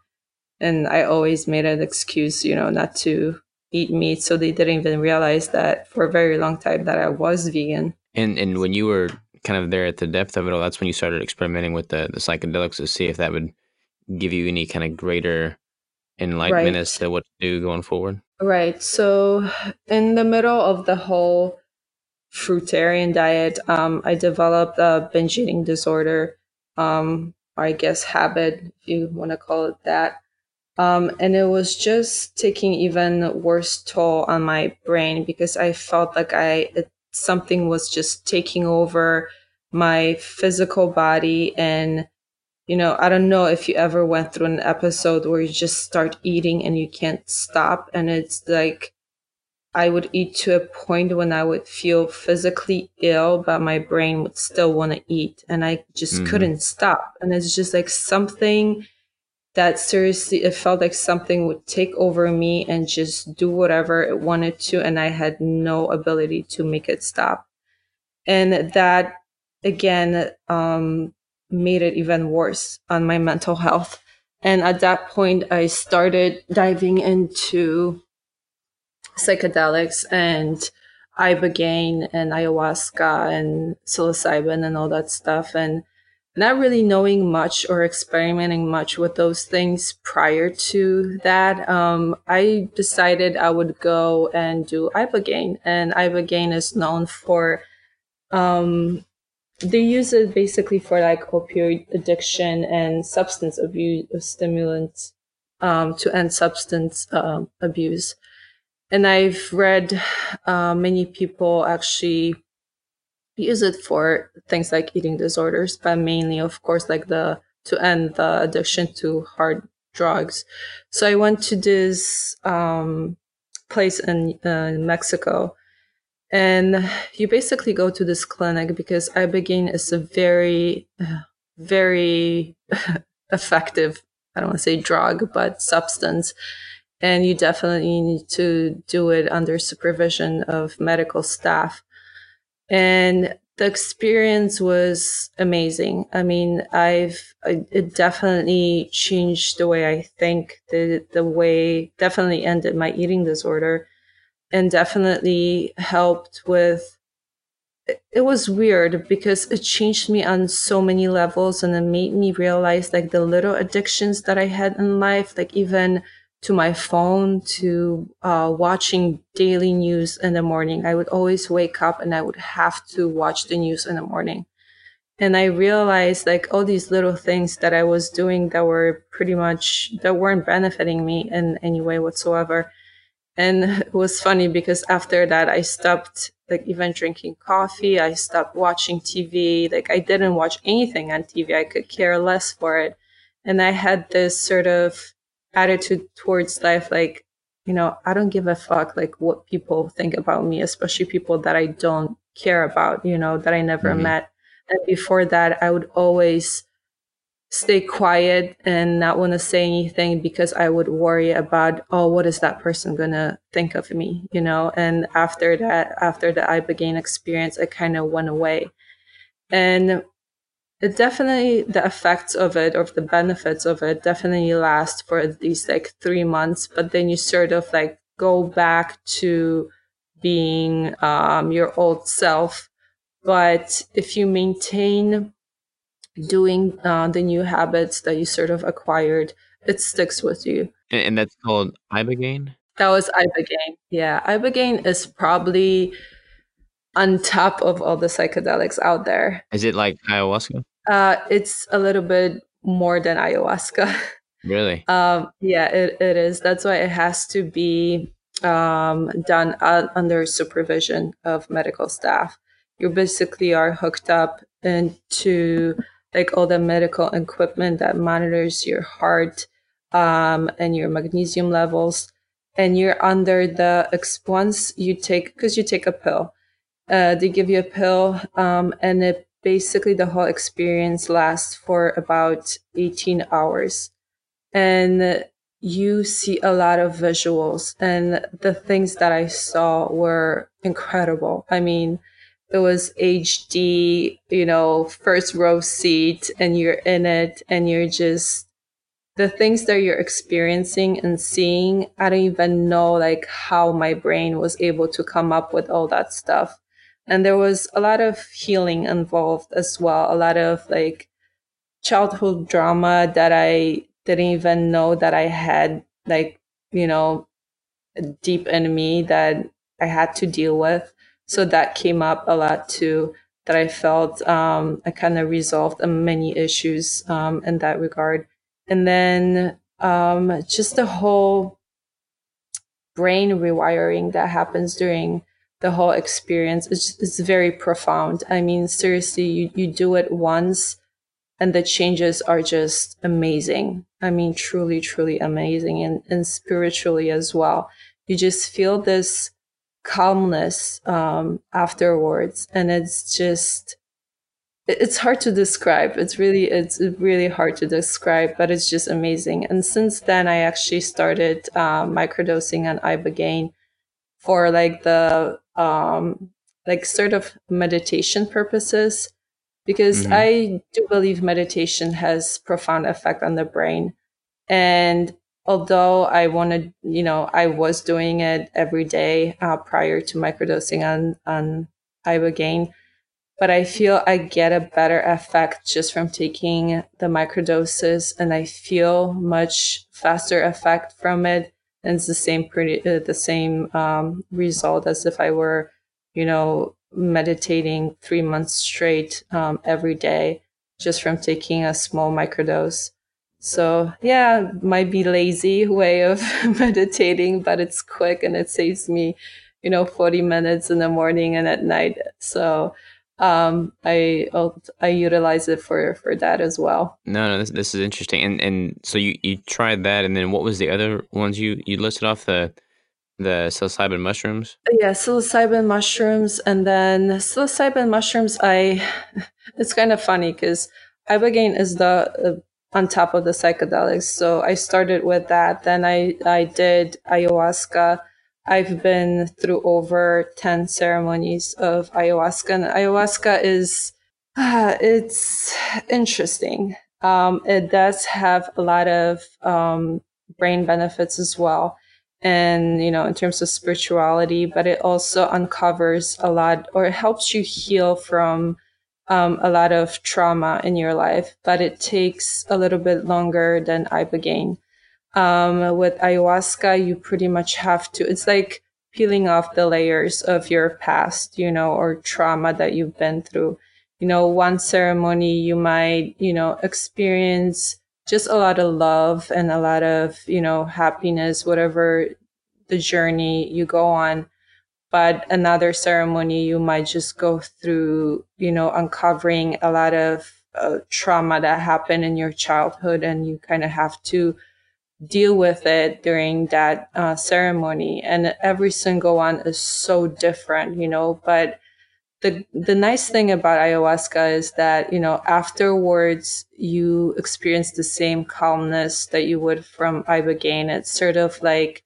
and I always made an excuse, you know, not to eat meat, so they didn't even realize that for a very long time that I was vegan. And and when you were kind of there at the depth of it all, that's when you started experimenting with the the psychedelics to see if that would give you any kind of greater enlightenment right. as to what to do going forward. Right. So in the middle of the whole fruitarian diet, um, I developed a binge eating disorder, um, or I guess habit, if you want to call it that. Um, and it was just taking even worse toll on my brain because I felt like I it something was just taking over my physical body and you know i don't know if you ever went through an episode where you just start eating and you can't stop and it's like i would eat to a point when i would feel physically ill but my brain would still want to eat and i just mm-hmm. couldn't stop. And it's just like something that seriously it felt like something would take over me and just do whatever it wanted to and i had no ability to make it stop. And that again um, made it even worse on my mental health. And at that point i started diving into psychedelics and ibogaine and ayahuasca and psilocybin and all that stuff and not really knowing much or experimenting much with those things prior to that, um, I decided I would go and do ibogaine. And ibogaine is known for, um, they use it basically for like opioid addiction and substance abuse stimulants um, to end substance uh, abuse. And I've read uh, many people actually use it for things like eating disorders, but mainly, of course, like the to end the addiction to hard drugs. So I went to this um, place in, uh, Mexico. And you basically go to this clinic because Ibogaine is a very, very effective, I don't want to say drug, but substance. And you definitely need to do it under supervision of medical staff. And the experience was amazing. I mean, I've it definitely changed the way I think, the the way definitely ended my eating disorder, and definitely helped with. It was weird because it changed me on so many levels, and it made me realize like the little addictions that I had in life, like even to my phone to uh, watching daily news in the morning. I would always wake up and I would have to watch the news in the morning. And I realized like all these little things that I was doing that were pretty much that weren't benefiting me in any way whatsoever. And it was funny because after that I stopped like even drinking coffee. I stopped watching TV. Like I didn't watch anything on TV. I could care less for it. And I had this sort of attitude towards life like you know i don't give a fuck like what people think about me especially people that i don't care about you know that i never mm-hmm. met. And before that i would always stay quiet and not want to say anything because i would worry about oh what is that person gonna think of me you know? And after that after the ibogaine experience it kind of went away and it definitely the effects of it or the benefits of it definitely last for at least like three months but then you sort of like go back to being um, your old self. But if you maintain doing uh, the new habits that you sort of acquired it sticks with you. And that's called ibogaine? That was ibogaine. Yeah ibogaine is probably on top of all the psychedelics out there. Is it like ayahuasca uh, it's a little bit more than ayahuasca. Really? um, yeah, it, it is. That's why it has to be um, done uh, under supervision of medical staff. You basically are hooked up into like all the medical equipment that monitors your heart um, and your magnesium levels. And you're under the once you take because you take a pill. Uh, they give you a pill um, and it basically the whole experience lasts for about 18 hours. And you see a lot of visuals and the things that i saw were incredible. I mean it was hd you know first row seat and you're in it and you're just the things that you're experiencing and seeing i don't even know like how my brain was able to come up with all that stuff and there was a lot of healing involved as well a lot of like childhood drama that i didn't even know that i had like you know deep in me that i had to deal with. So that came up a lot too that i felt um, i kind of resolved many issues um, in that regard. And then um, just the whole brain rewiring that happens during the whole experience is is very profound. I mean, seriously, you, you do it once and the changes are just amazing. I mean, truly, truly amazing and, and spiritually as well. You just feel this calmness um, afterwards and it's just it's hard to describe it's really it's really hard to describe but it's just amazing and since then i actually started uh, microdosing on ibogaine for like the um like sort of meditation purposes because mm-hmm. I do believe meditation has profound effect on the brain. And although I wanted, you know, I was doing it every day uh, prior to microdosing on on ibogaine, but I feel I get a better effect just from taking the microdoses, and I feel much faster effect from it and it's the same pretty uh, the same um, result as if I were, you know, meditating three months straight um, every day just from taking a small microdose. So yeah, might be lazy way of meditating, but it's quick and it saves me, you know, 40 minutes in the morning and at night. So um, I I utilize it for for that as well. No, no, this this is interesting. And and so you you tried that, and then what was the other ones you you listed off the the psilocybin mushrooms? Yeah, psilocybin mushrooms, and then psilocybin mushrooms. I it's kind of funny because ibogaine is the uh, on top of the psychedelics. So I started with that. Then I I did ayahuasca I've been through over 10 ceremonies of ayahuasca, and ayahuasca is, uh, it's interesting. Um, it does have a lot of um, brain benefits as well. And, you know, in terms of spirituality, but it also uncovers a lot or it helps you heal from um, a lot of trauma in your life, but it takes a little bit longer than Ibogaine. Um, with ayahuasca, you pretty much have to, it's like peeling off the layers of your past, you know, or trauma that you've been through. You know, one ceremony, you might, you know, experience just a lot of love and a lot of, you know, happiness, whatever the journey you go on. But another ceremony, you might just go through, you know, uncovering a lot of uh, trauma that happened in your childhood and you kind of have to deal with it during that uh, ceremony. And every single one is so different you know but the the nice thing about ayahuasca is that you know afterwards you experience the same calmness that you would from ibogaine it sort of like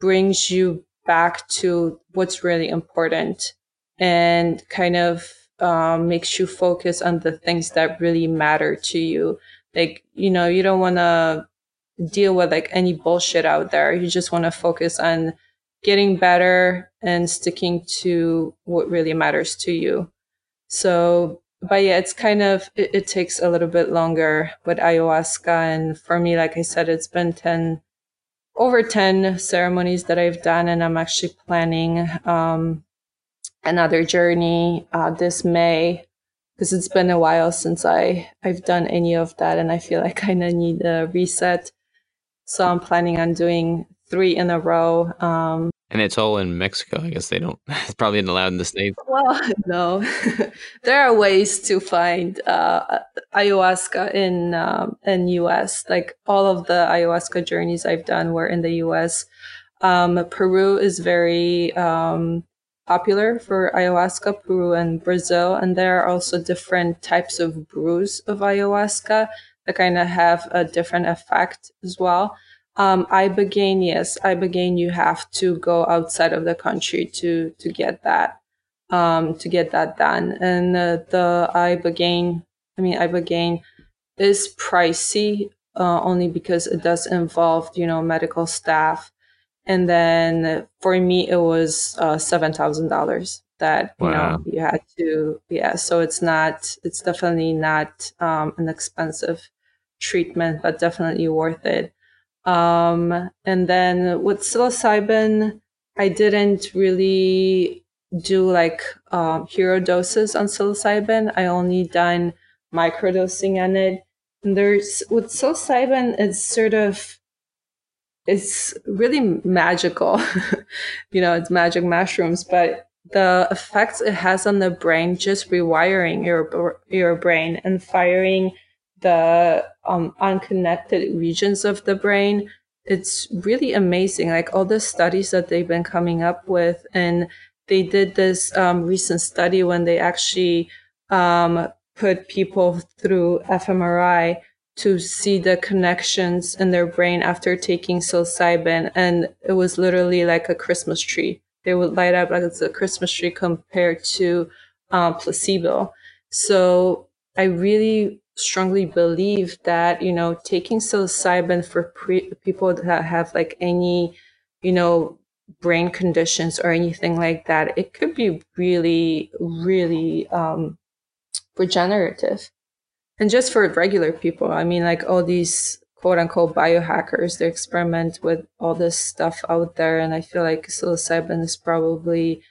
brings you back to what's really important and kind of um, makes you focus on the things that really matter to you. Like you know you don't want to deal with like any bullshit out there. You just want to focus on getting better and sticking to what really matters to you. So, but yeah, it's kind of, it, it takes a little bit longer with ayahuasca. And for me, like I said, it's been 10, over 10 ceremonies that I've done. And I'm actually planning um, another journey uh, this May because it's been a while since I, I've done any of that. And I feel like I kind of need a reset. So I'm planning on doing three in a row. Um, and it's all in Mexico. I guess they don't. It's probably not allowed in the states. Well, no, there are ways to find uh, ayahuasca in um, in U.S. Like all of the ayahuasca journeys I've done were in the U.S. Um, Peru is very um, popular for ayahuasca. Peru and Brazil, and there are also different types of brews of ayahuasca that kind of have a different effect as well. Um, Ibogaine, yes, Ibogaine, you have to go outside of the country to to get that um, to get that done. And uh, the Ibogaine, I mean, Ibogaine is pricey uh, only because it does involve, you know, medical staff. And then for me, it was uh, seven thousand dollars that you wow. know you had to yeah so it's not it's definitely not um, an expensive treatment, but definitely worth it. Um, and then with psilocybin, I didn't really do like um, hero doses on psilocybin. I only done microdosing on it. And there's with psilocybin, it's sort of it's really magical. you know, it's magic mushrooms, but the effects it has on the brain, just rewiring your your brain and firing the um, unconnected regions of the brain. It's really amazing like all the studies that they've been coming up with and they did this um, recent study when they actually um, put people through fMRI to see the connections in their brain after taking psilocybin and it was literally like a christmas tree. They would light up like it's a christmas tree compared to um, placebo. So i really strongly believe that you know taking psilocybin for pre- people that have like any you know brain conditions or anything like that it could be really really um, regenerative. And just for regular people i mean like all these quote unquote biohackers they experiment with all this stuff out there and i feel like psilocybin is probably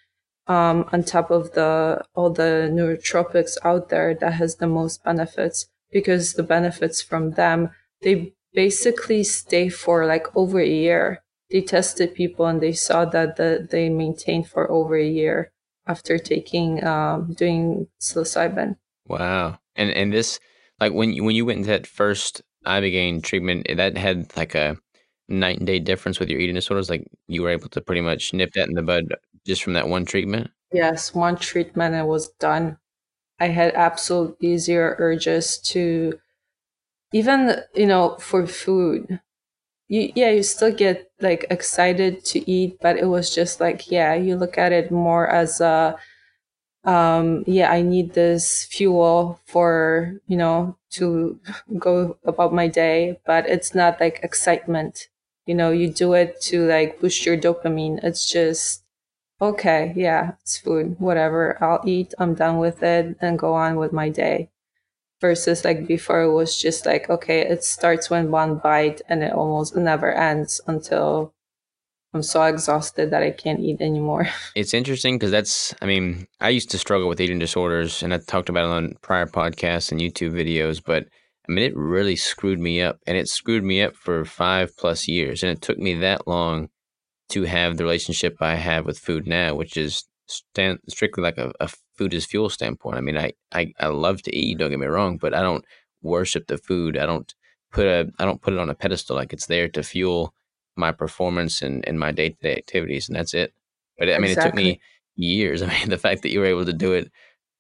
um, on top of the all the neurotropics out there that has the most benefits because the benefits from them, they basically stay for like over a year. They tested people and they saw that the, they maintained for over a year after taking um, doing psilocybin. Wow. And and this like when you, when you went into that first ibogaine treatment, that had like a night and day difference with your eating disorders. Like you were able to pretty much nip that in the bud just from that one treatment. Yes, one treatment and it was done. I had absolutely zero urges to even you know for food. You yeah you still get like excited to eat but it was just like yeah you look at it more as a um yeah i need this fuel for you know to go about my day but it's not like excitement. You know you do it to like boost your dopamine. It's just okay yeah it's food whatever. I'll eat i'm done with it and go on with my day. Versus like before it was just like okay it starts when one bite and it almost never ends until i'm so exhausted that i can't eat anymore. It's interesting because that's i mean i used to struggle with eating disorders and i talked about it on prior podcasts and youtube videos but i mean it really screwed me up and it screwed me up for five plus years and it took me that long to have the relationship i have with food now which is stand, strictly like a, a food is fuel standpoint. I mean, I, I, I love to eat, don't get me wrong, but I don't worship the food. I don't put a I don't put it on a pedestal. Like it's there to fuel my performance and, and my day to day activities and that's it. But I mean exactly. it took me years. I mean the fact that you were able to do it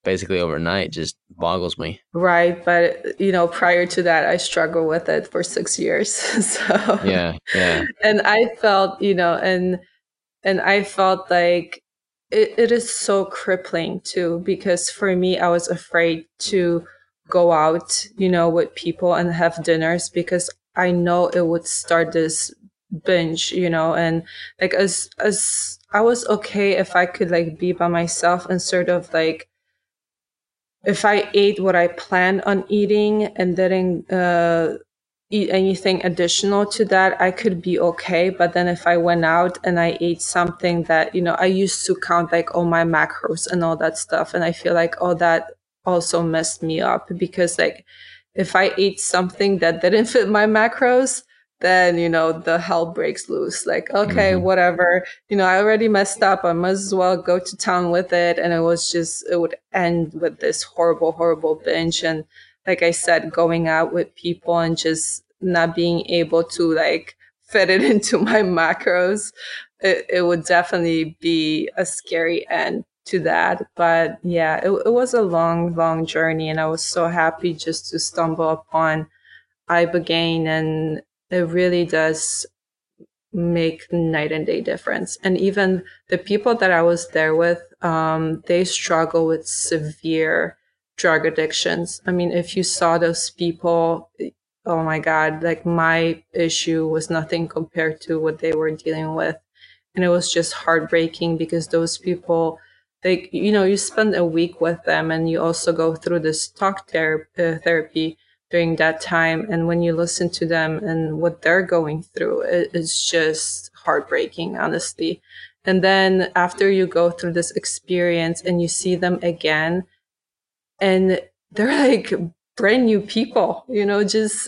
basically overnight just boggles me. Right. But you know, prior to that I struggled with it for six years. so Yeah, yeah. And I felt, you know, and and I felt like it, it is so crippling too because for me i was afraid to go out you know with people and have dinners because i know it would start this binge you know and like as as i was okay if i could like be by myself and sort of like if i ate what i planned on eating and didn't uh eat anything additional to that, I could be okay. But then if I went out and I ate something that, you know, I used to count like all my macros and all that stuff. And I feel like all that also messed me up because like if I ate something that didn't fit my macros, then you know the hell breaks loose like okay mm-hmm. whatever you know i already messed up i might as well go to town with it and it was just it would end with this horrible horrible binge and like I said, going out with people and just not being able to like fit it into my macros, it, it would definitely be a scary end to that. But yeah, it, it was a long, long journey. And I was so happy just to stumble upon Ibogaine. And it really does make night and day difference. And even the people that I was there with, um, they struggle with severe drug addictions. I mean, if you saw those people, oh my God, like my issue was nothing compared to what they were dealing with. And it was just heartbreaking because those people, they, you know, you spend a week with them and you also go through this talk uh, therapy during that time. And when you listen to them and what they're going through, it, it's just heartbreaking, honestly. And then after you go through this experience and you see them again, and they're like brand new people, you know, just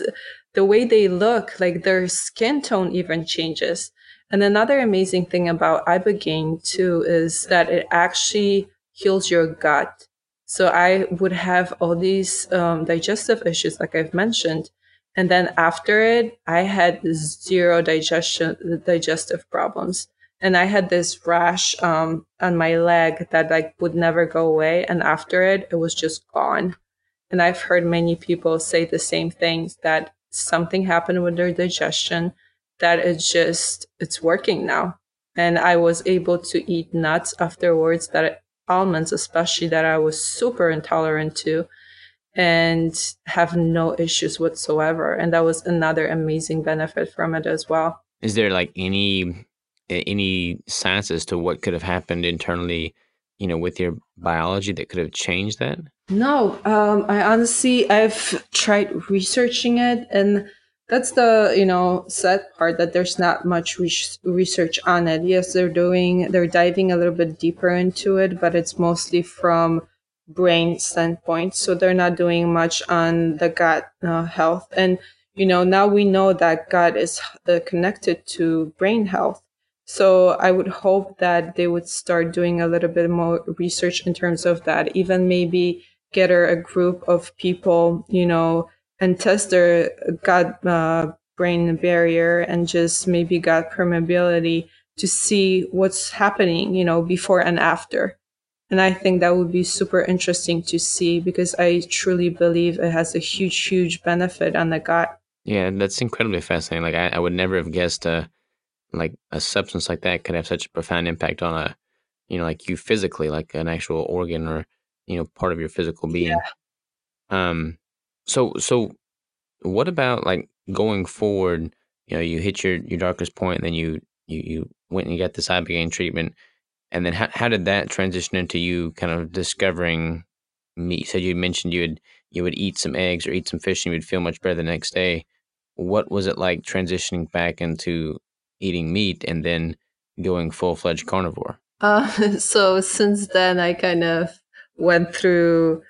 the way they look, like their skin tone even changes. And another amazing thing about ibogaine too is that it actually heals your gut. So I would have all these um, digestive issues, like I've mentioned, and then after it, I had zero digestion digestive problems and I had this rash um, on my leg that like would never go away. And after it, it was just gone. And I've heard many people say the same things that something happened with their digestion that it's just it's working now. And I was able to eat nuts afterwards that almonds especially that I was super intolerant to and have no issues whatsoever. And that was another amazing benefit from it as well. Is there like any any science as to what could have happened internally, you know, with your biology that could have changed that? No, um, I honestly I've tried researching it, and that's the you know sad part that there's not much research on it. Yes, they're doing they're diving a little bit deeper into it, but it's mostly from brain standpoint, so they're not doing much on the gut uh, health and you know now we know that gut is uh, connected to brain health So I would hope that they would start doing a little bit more research in terms of that, even maybe gather a group of people, you know, and test their gut uh, brain barrier and just maybe gut permeability to see what's happening, you know, before and after. And I think that would be super interesting to see because I truly believe it has a huge, huge benefit on the gut. Yeah, that's incredibly fascinating. Like I, I would never have guessed uh like a substance like that could have such a profound impact on a you know, like you physically, like an actual organ or, you know, part of your physical being. Yeah. Um so so what about like going forward, you know, you hit your your darkest point and then you you you went and you got this ibogaine treatment and then how, how did that transition into you kind of discovering meat? So you mentioned you would you would eat some eggs or eat some fish and you would feel much better the next day. What was it like transitioning back into eating meat and then going full fledged carnivore? Uh, so since then, I kind of went through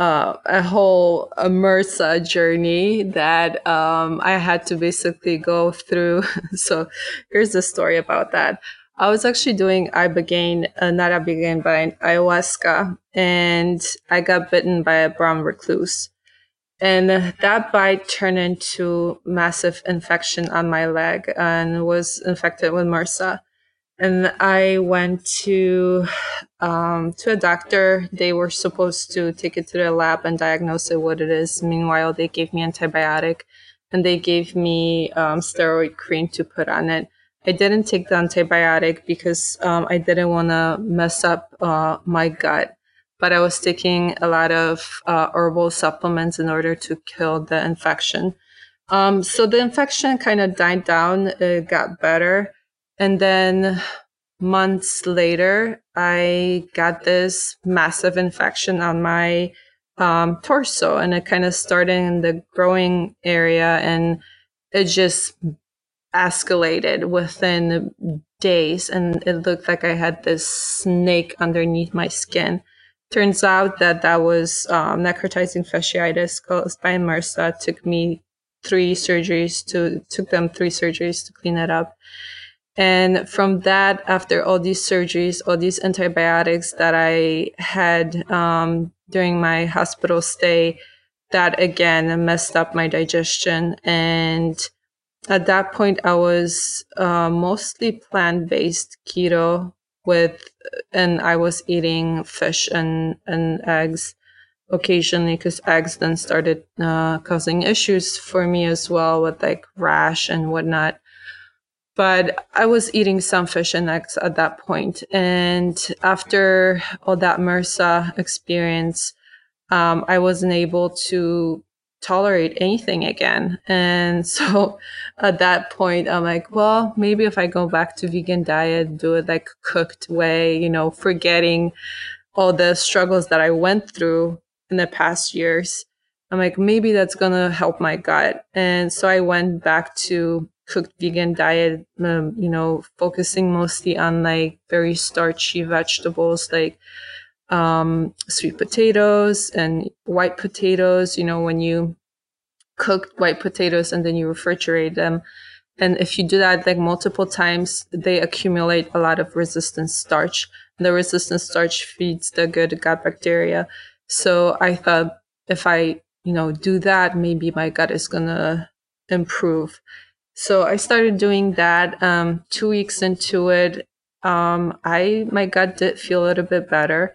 uh, a whole MRSA journey that um, I had to basically go through. so here's the story about that. I was actually doing ibogaine, uh, not ibogaine, but ayahuasca, and I got bitten by a brown recluse. And that bite turned into massive infection on my leg and was infected with MRSA. And I went to um, to a doctor. They were supposed to take it to the lab and diagnose it what it is. Meanwhile, they gave me antibiotic, and they gave me um, steroid cream to put on it I didn't take the antibiotic because um, I didn't want to mess up uh, my gut. But I was taking a lot of uh, herbal supplements in order to kill the infection. Um, so the infection kind of died down, it got better. And then months later, I got this massive infection on my um, torso and it kind of started in the growing area and it just escalated within days and it looked like I had this snake underneath my skin. Turns out that that was um, necrotizing fasciitis caused by MRSA. It took me three surgeries to took them three surgeries to clean it up. And from that, after all these surgeries, all these antibiotics that I had um, during my hospital stay, that again messed up my digestion. And at that point i was uh, mostly plant-based keto with and i was eating fish and and eggs occasionally because eggs then started uh, causing issues for me as well with like rash and whatnot but i was eating some fish and eggs at that point and after all that mrsa experience um, i wasn't able to tolerate anything again. And so at that point, I'm like, well, maybe if I go back to vegan diet, do it like cooked way, you know, forgetting all the struggles that I went through in the past years. I'm like, maybe that's going to help my gut. And so I went back to cooked vegan diet, um, you know, focusing mostly on like very starchy vegetables like um, sweet potatoes and white potatoes. You know, when you cook white potatoes and then you refrigerate them, and if you do that like multiple times, they accumulate a lot of resistant starch. The resistant starch feeds the good gut bacteria. So I thought if I, you know, do that, maybe my gut is gonna improve. So I started doing that. Um, two weeks into it, um, I my gut did feel a little bit better.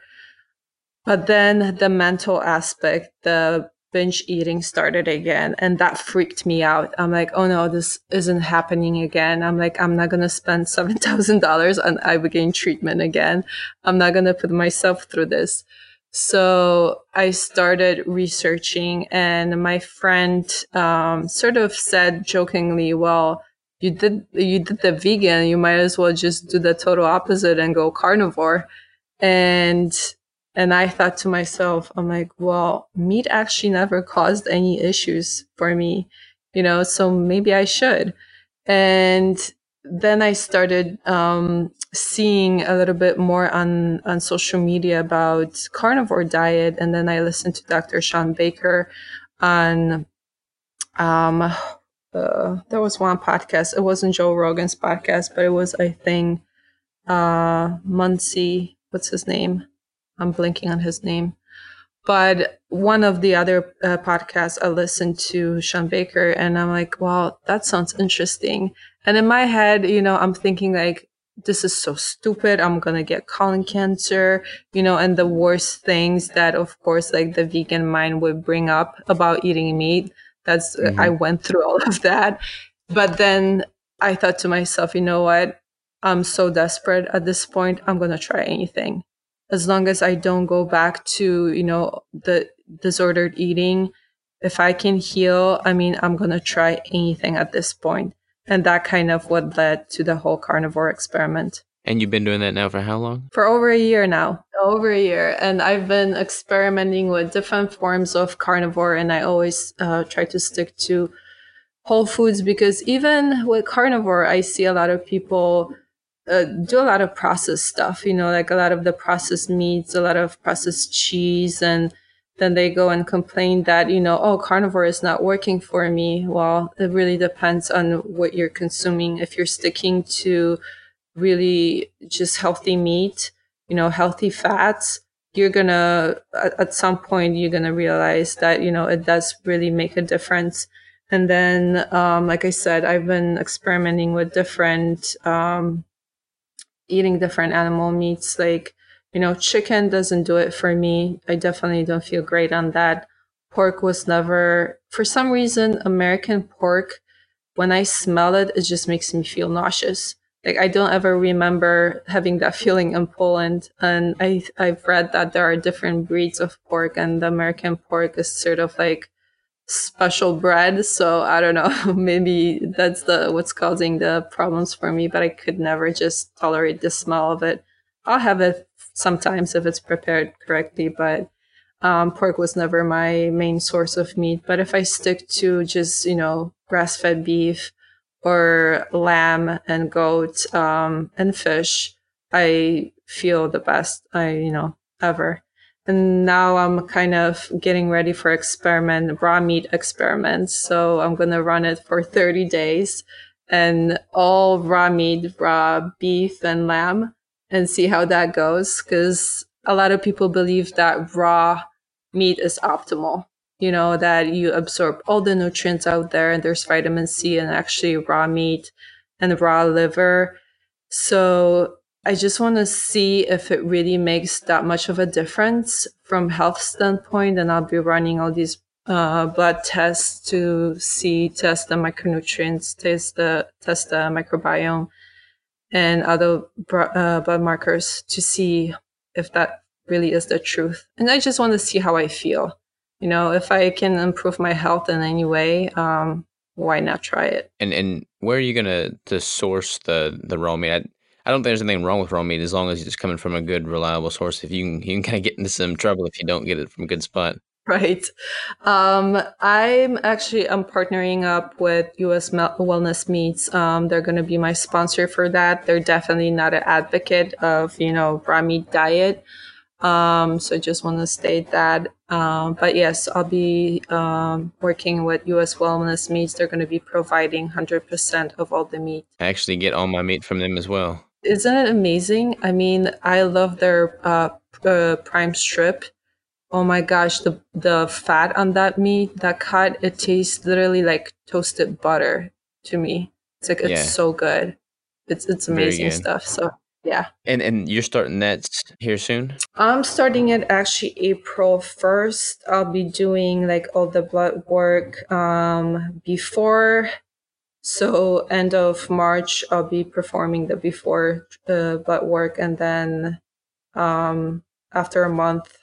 But then the mental aspect, the binge eating started again and that freaked me out. I'm like, oh no, this isn't happening again. I'm like, I'm not going to spend $7,000 on Ibogaine treatment again. I'm not going to put myself through this. So I started researching and my friend um, sort of said jokingly, well, you did you did the vegan you might as well just do the total opposite and go carnivore and and I thought to myself, I'm like, well, meat actually never caused any issues for me, you know, so maybe I should. And then I started um, seeing a little bit more on, on social media about carnivore diet. And then I listened to Dr. Shawn Baker on um, uh, there was one podcast. It wasn't Joe Rogan's podcast, but it was I think uh Muncie. What's his name? I'm blinking on his name. But one of the other uh, podcasts I listened to Shawn Baker, and I'm like, wow, that sounds interesting. And in my head, you know, I'm thinking like, this is so stupid. I'm gonna get colon cancer, you know, and the worst things that, of course, like the vegan mind would bring up about eating meat. That's mm-hmm. I went through all of that, but then I thought to myself, you know what? I'm so desperate at this point. I'm gonna try anything as long as I don't go back to, you know, the disordered eating, if I can heal, I mean, I'm going to try anything at this point. And that kind of what led to the whole carnivore experiment. And you've been doing that now for how long? For over a year now. Over a year. And I've been experimenting with different forms of carnivore, and I always uh, try to stick to whole foods because even with carnivore, I see a lot of people uh, do a lot of processed stuff, you know, like a lot of the processed meats, a lot of processed cheese, and then they go and complain that, you know, oh, carnivore is not working for me. Well, it really depends on what you're consuming. If you're sticking to really just healthy meat, you know, healthy fats, you're gonna, at, some point, you're gonna realize that, you know, it does really make a difference. And then, um, like I said, I've been experimenting with different, um, eating different animal meats. Like, you know, chicken doesn't do it for me. I definitely don't feel great on that. Pork was never, for some reason, American pork, when I smell it, it just makes me feel nauseous. Like I don't ever remember having that feeling in Poland. And I, I've read that there are different breeds of pork and the American pork is sort of like special bread. So I don't know, maybe that's the what's causing the problems for me, but I could never just tolerate the smell of it. I'll have it sometimes if it's prepared correctly, but um, pork was never my main source of meat. But if I stick to just, you know, grass fed beef or lamb and goat um, and fish, I feel the best I, you know, ever and now I'm kind of getting ready for experiment raw meat experiments. So I'm gonna run it for 30 days and all raw meat, raw beef and lamb, and see how that goes. Because a lot of people believe that raw meat is optimal. You know that you absorb all the nutrients out there, and there's vitamin C and actually raw meat and raw liver. So I just want to see if it really makes that much of a difference from health standpoint. And I'll be running all these uh, blood tests to see, test the micronutrients, test the, test the microbiome and other uh, blood markers to see if that really is the truth. And I just want to see how I feel. You know, if I can improve my health in any way, um, why not try it? And and where are you gonna to source the the raw meat? I, don't think there's anything wrong with raw meat as long as it's coming from a good, reliable source. If you can, you can kind of get into some trouble if you don't get it from a good spot. Right. Um, I'm actually I'm partnering up with US Wellness Meats. Um, they're going to be my sponsor for that. They're definitely not an advocate of you know raw meat diet. Um, so I just want to state that. Um, but yes, I'll be um, working with US Wellness Meats. They're going to be providing 100% of all the meat. I actually get all my meat from them as well isn't it amazing? I mean, I love their uh, uh, prime strip. Oh my gosh, the the fat on that meat, that cut, it tastes literally like toasted butter to me. It's like it's yeah. so good. It's it's amazing stuff. So yeah. And and you're starting that here soon? I'm starting it actually April 1st. I'll be doing like all the blood work um before so end of March, I'll be performing the before uh, blood work, and then um, after a month,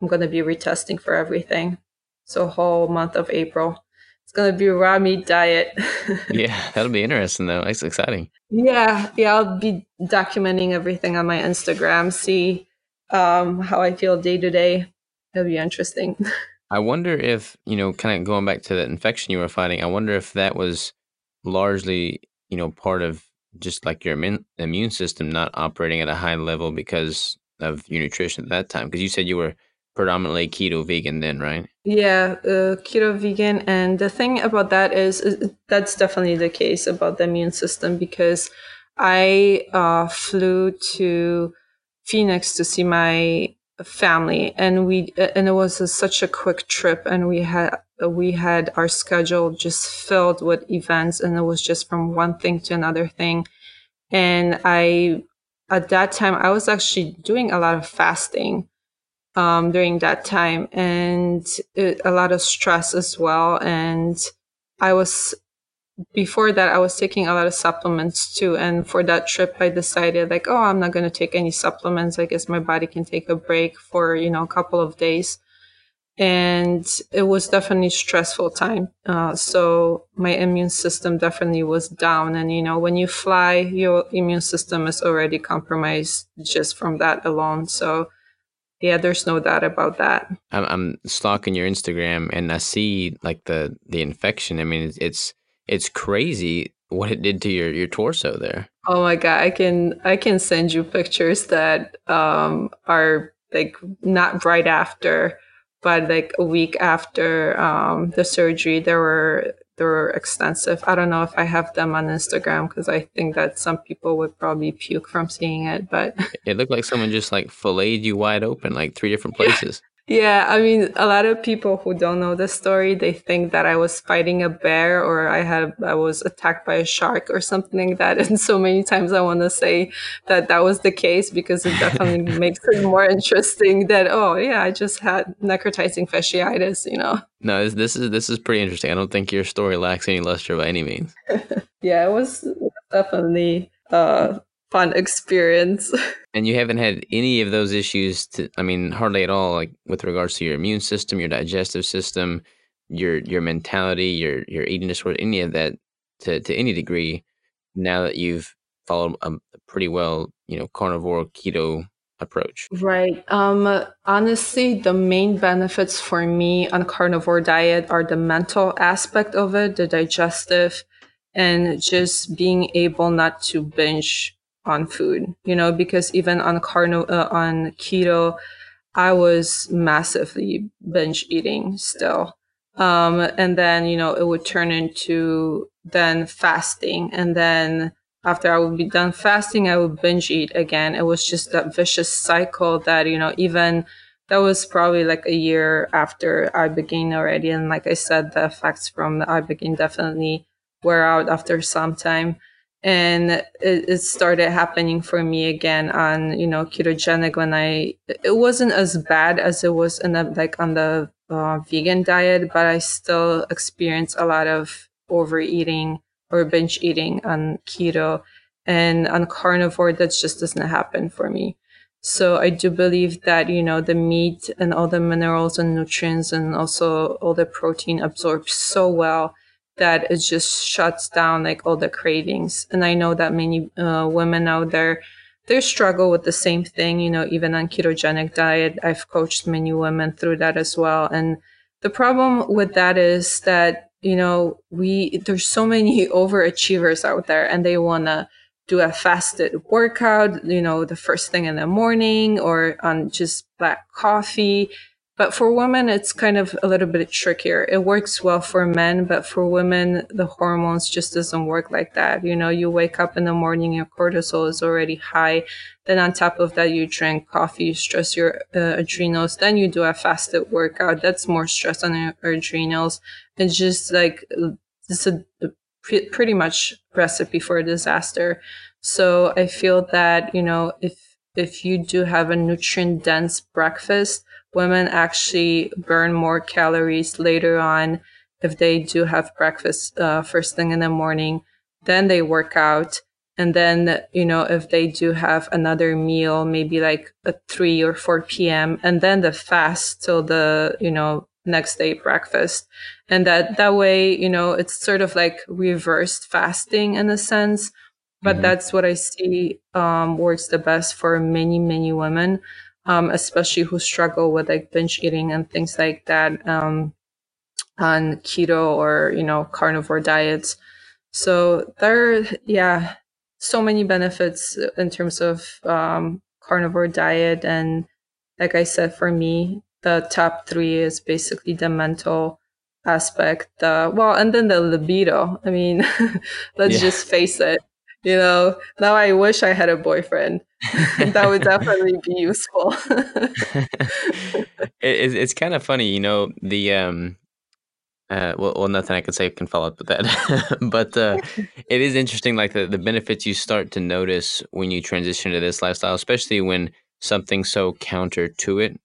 I'm gonna be retesting for everything. So whole month of April, it's gonna be a raw meat diet. yeah, that'll be interesting though. It's exciting. Yeah, yeah, I'll be documenting everything on my Instagram. See um, how I feel day to day. It'll be interesting. I wonder if you know, kind of going back to that infection you were fighting. I wonder if that was largely, you know, part of just like your immune, immune system not operating at a high level because of your nutrition at that time? Because you said you were predominantly keto vegan then, right? Yeah, uh, keto vegan. And the thing about that is, is, that's definitely the case about the immune system because I uh, flew to Phoenix to see my family and we and it was a, such a quick trip and we had we had our schedule just filled with events and it was just from one thing to another thing and i at that time i was actually doing a lot of fasting um, during that time and it, a lot of stress as well. And I was, before that, I was taking a lot of supplements too. And for that trip, I decided like, oh, I'm not going to take any supplements. I guess my body can take a break for, you know, a couple of days. And it was definitely stressful time. Uh, so my immune system definitely was down. And, you know, when you fly, your immune system is already compromised just from that alone. So, yeah, there's no doubt about that. I'm, I'm stalking your Instagram and I see like the the infection. I mean, it's, it's it's crazy what it did to your your torso there. Oh my god, I can I can send you pictures that um are like not right after, but like a week after um the surgery. There were they're extensive. I don't know if I have them on Instagram because I think that some people would probably puke from seeing it. But it looked like someone just like filleted you wide open, like three different places. Yeah, I mean, a lot of people who don't know the story, they think that I was fighting a bear or I had I was attacked by a shark or something like that. And so many times I want to say that that was the case because it definitely makes it more interesting. That oh yeah, I just had necrotizing fasciitis, you know. No, this, is this is pretty interesting. I don't think your story lacks any luster by any means. yeah, it was definitely uh, fun experience. and you haven't had any of those issues to I mean hardly at all like with regards to your immune system, your digestive system, your your mentality, your your eating disorder, any of that to to any degree now that you've followed a, pretty well, you know, carnivore keto approach? Right. Um, honestly, the main benefits for me on carnivore diet are the mental aspect of it, the digestive, and just being able not to binge on food, you know, because even on carno uh, on keto, I was massively binge eating still. Um, and then, you know, it would turn into then fasting. And then after I would be done fasting, I would binge eat again. It was just that vicious cycle that, you know, even that was probably like a year after ibogaine already. And like I said, the effects from the ibogaine definitely wear out after some time and it, it, started happening for me again on you know ketogenic when i it wasn't as bad as it was in the like on the uh, vegan diet but i still experienced a lot of overeating or binge eating on keto and on carnivore that just doesn't happen for me. So i do believe that you know the meat and all the minerals and nutrients and also all the protein absorbs so well that it just shuts down like all the cravings. And I know that many uh, women out there they struggle with the same thing. You know, even on ketogenic diet, I've coached many women through that as well. And the problem with that is that you know we there's so many overachievers out there, and they wanna do a fasted workout, you know, the first thing in the morning or on just black coffee but for women, it's kind of a little bit trickier. It works well for men, but for women, the hormones just doesn't work like that. You know, you wake up in the morning, your cortisol is already high. Then on top of that, you drink coffee, you stress your uh, adrenals. Then you do a fasted workout. That's more stress on your adrenals. It's just like, it's a, a pretty much recipe for a disaster. So I feel that, you know, if, if you do have a nutrient dense breakfast, women actually burn more calories later on if they do have breakfast uh, first thing in the morning. Then they work out. And then, you know, if they do have another meal, maybe like at 3 or 4 p.m., and then the fast till the, you know, next day breakfast. And that, that way, you know, it's sort of like reversed fasting in a sense. But mm-hmm. that's what I see um, works the best for many, many women um, especially who struggle with like binge eating and things like that um, on keto or you know carnivore diets. So there, are, yeah, so many benefits in terms of um, carnivore diet, and like I said, for me, the top three is basically the mental aspect. Uh, well, and then the libido. I mean, let's yeah. just face it. You know, now I wish I had a boyfriend. that would definitely be useful. it, it's kind of funny, you know. The um, uh, well, well, nothing I can say can follow up with that. but uh, it is interesting, like the, the benefits you start to notice when you transition to this lifestyle, especially when something so counter to it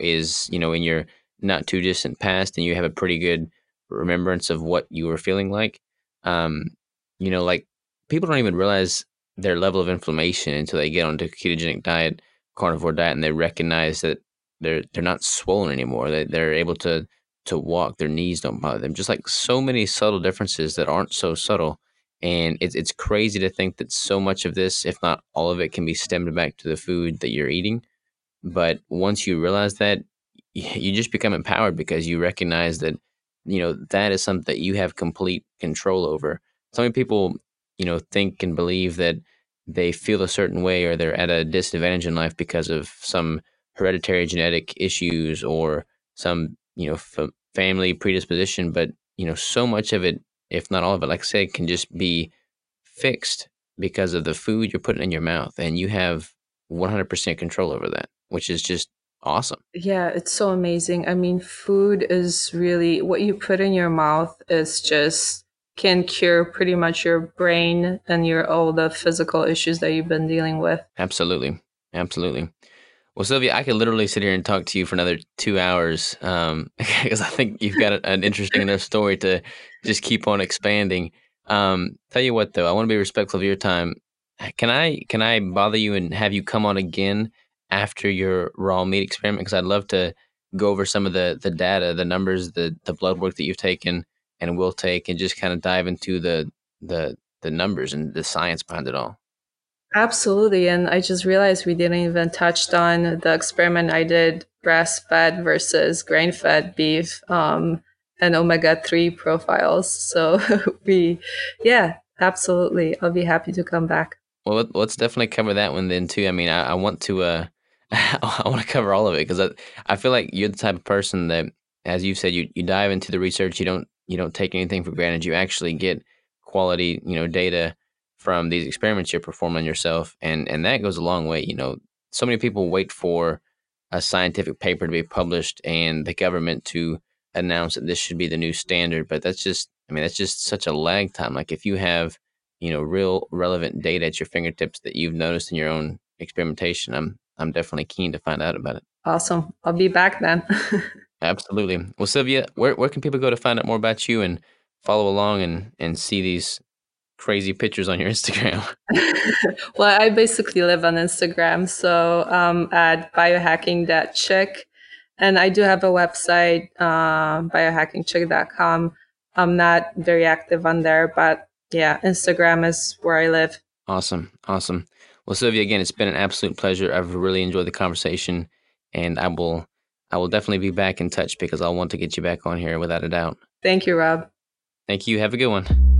is, you know, in your not too distant past and you have a pretty good remembrance of what you were feeling like. Um, you know, like people don't even realize their level of inflammation until they get onto ketogenic diet, carnivore diet, and they recognize that they're they're not swollen anymore. They they're able to to walk. Their knees don't bother them. Just like so many subtle differences that aren't so subtle. And it's it's crazy to think that so much of this, if not all of it, can be stemmed back to the food that you're eating. But once you realize that, you just become empowered because you recognize that you know that is something that you have complete control over. So many people, you know, think and believe that they feel a certain way or they're at a disadvantage in life because of some hereditary genetic issues or some you know f- family predisposition but you know so much of it if not all of it like i said can just be fixed because of the food you're putting in your mouth and you have 100% control over that which is just awesome. Yeah it's so amazing. I mean food is really what you put in your mouth is just can cure pretty much your brain and your all the physical issues that you've been dealing with absolutely absolutely well, Sylvia, I could literally sit here and talk to you for another two hours because um, I think you've got an interesting enough story to just keep on expanding. Um, tell you what, though, I want to be respectful of your time. Can I can I bother you and have you come on again after your raw meat experiment? Because I'd love to go over some of the the data, the numbers, the the blood work that you've taken and we'll take, and just kind of dive into the the the numbers and the science behind it all. Absolutely. And I just realized we didn't even touched on the experiment I did grass fed versus grain fed beef um, and omega 3 profiles. So we, yeah, absolutely. I'll be happy to come back. Well, let's definitely cover that one then too. I mean, I, I want to, uh, I want to cover all of it because I, I feel like you're the type of person that, as you said, you, you dive into the research. You don't, you don't take anything for granted. You actually get quality, you know, data from these experiments you're performing yourself and and that goes a long way you know. So many people wait for a scientific paper to be published and the government to announce that this should be the new standard but that's just i mean that's just such a lag time. Like if you have you know real relevant data at your fingertips that you've noticed in your own experimentation i'm i'm definitely keen to find out about it. Awesome. I'll be back then absolutely well sylvia where, where can people go to find out more about you and follow along and and see these crazy pictures on your Instagram? well, I basically live on Instagram, so um, at biohacking.chick. And I do have a website, uh, biohackingchick.com. I'm not very active on there, but yeah, Instagram is where I live. Awesome. Awesome. Well, Sylvia, again, it's been an absolute pleasure. I've really enjoyed the conversation, and I will, I will definitely be back in touch because I'll want to get you back on here without a doubt. Thank you, Rob. Thank you. Have a good one.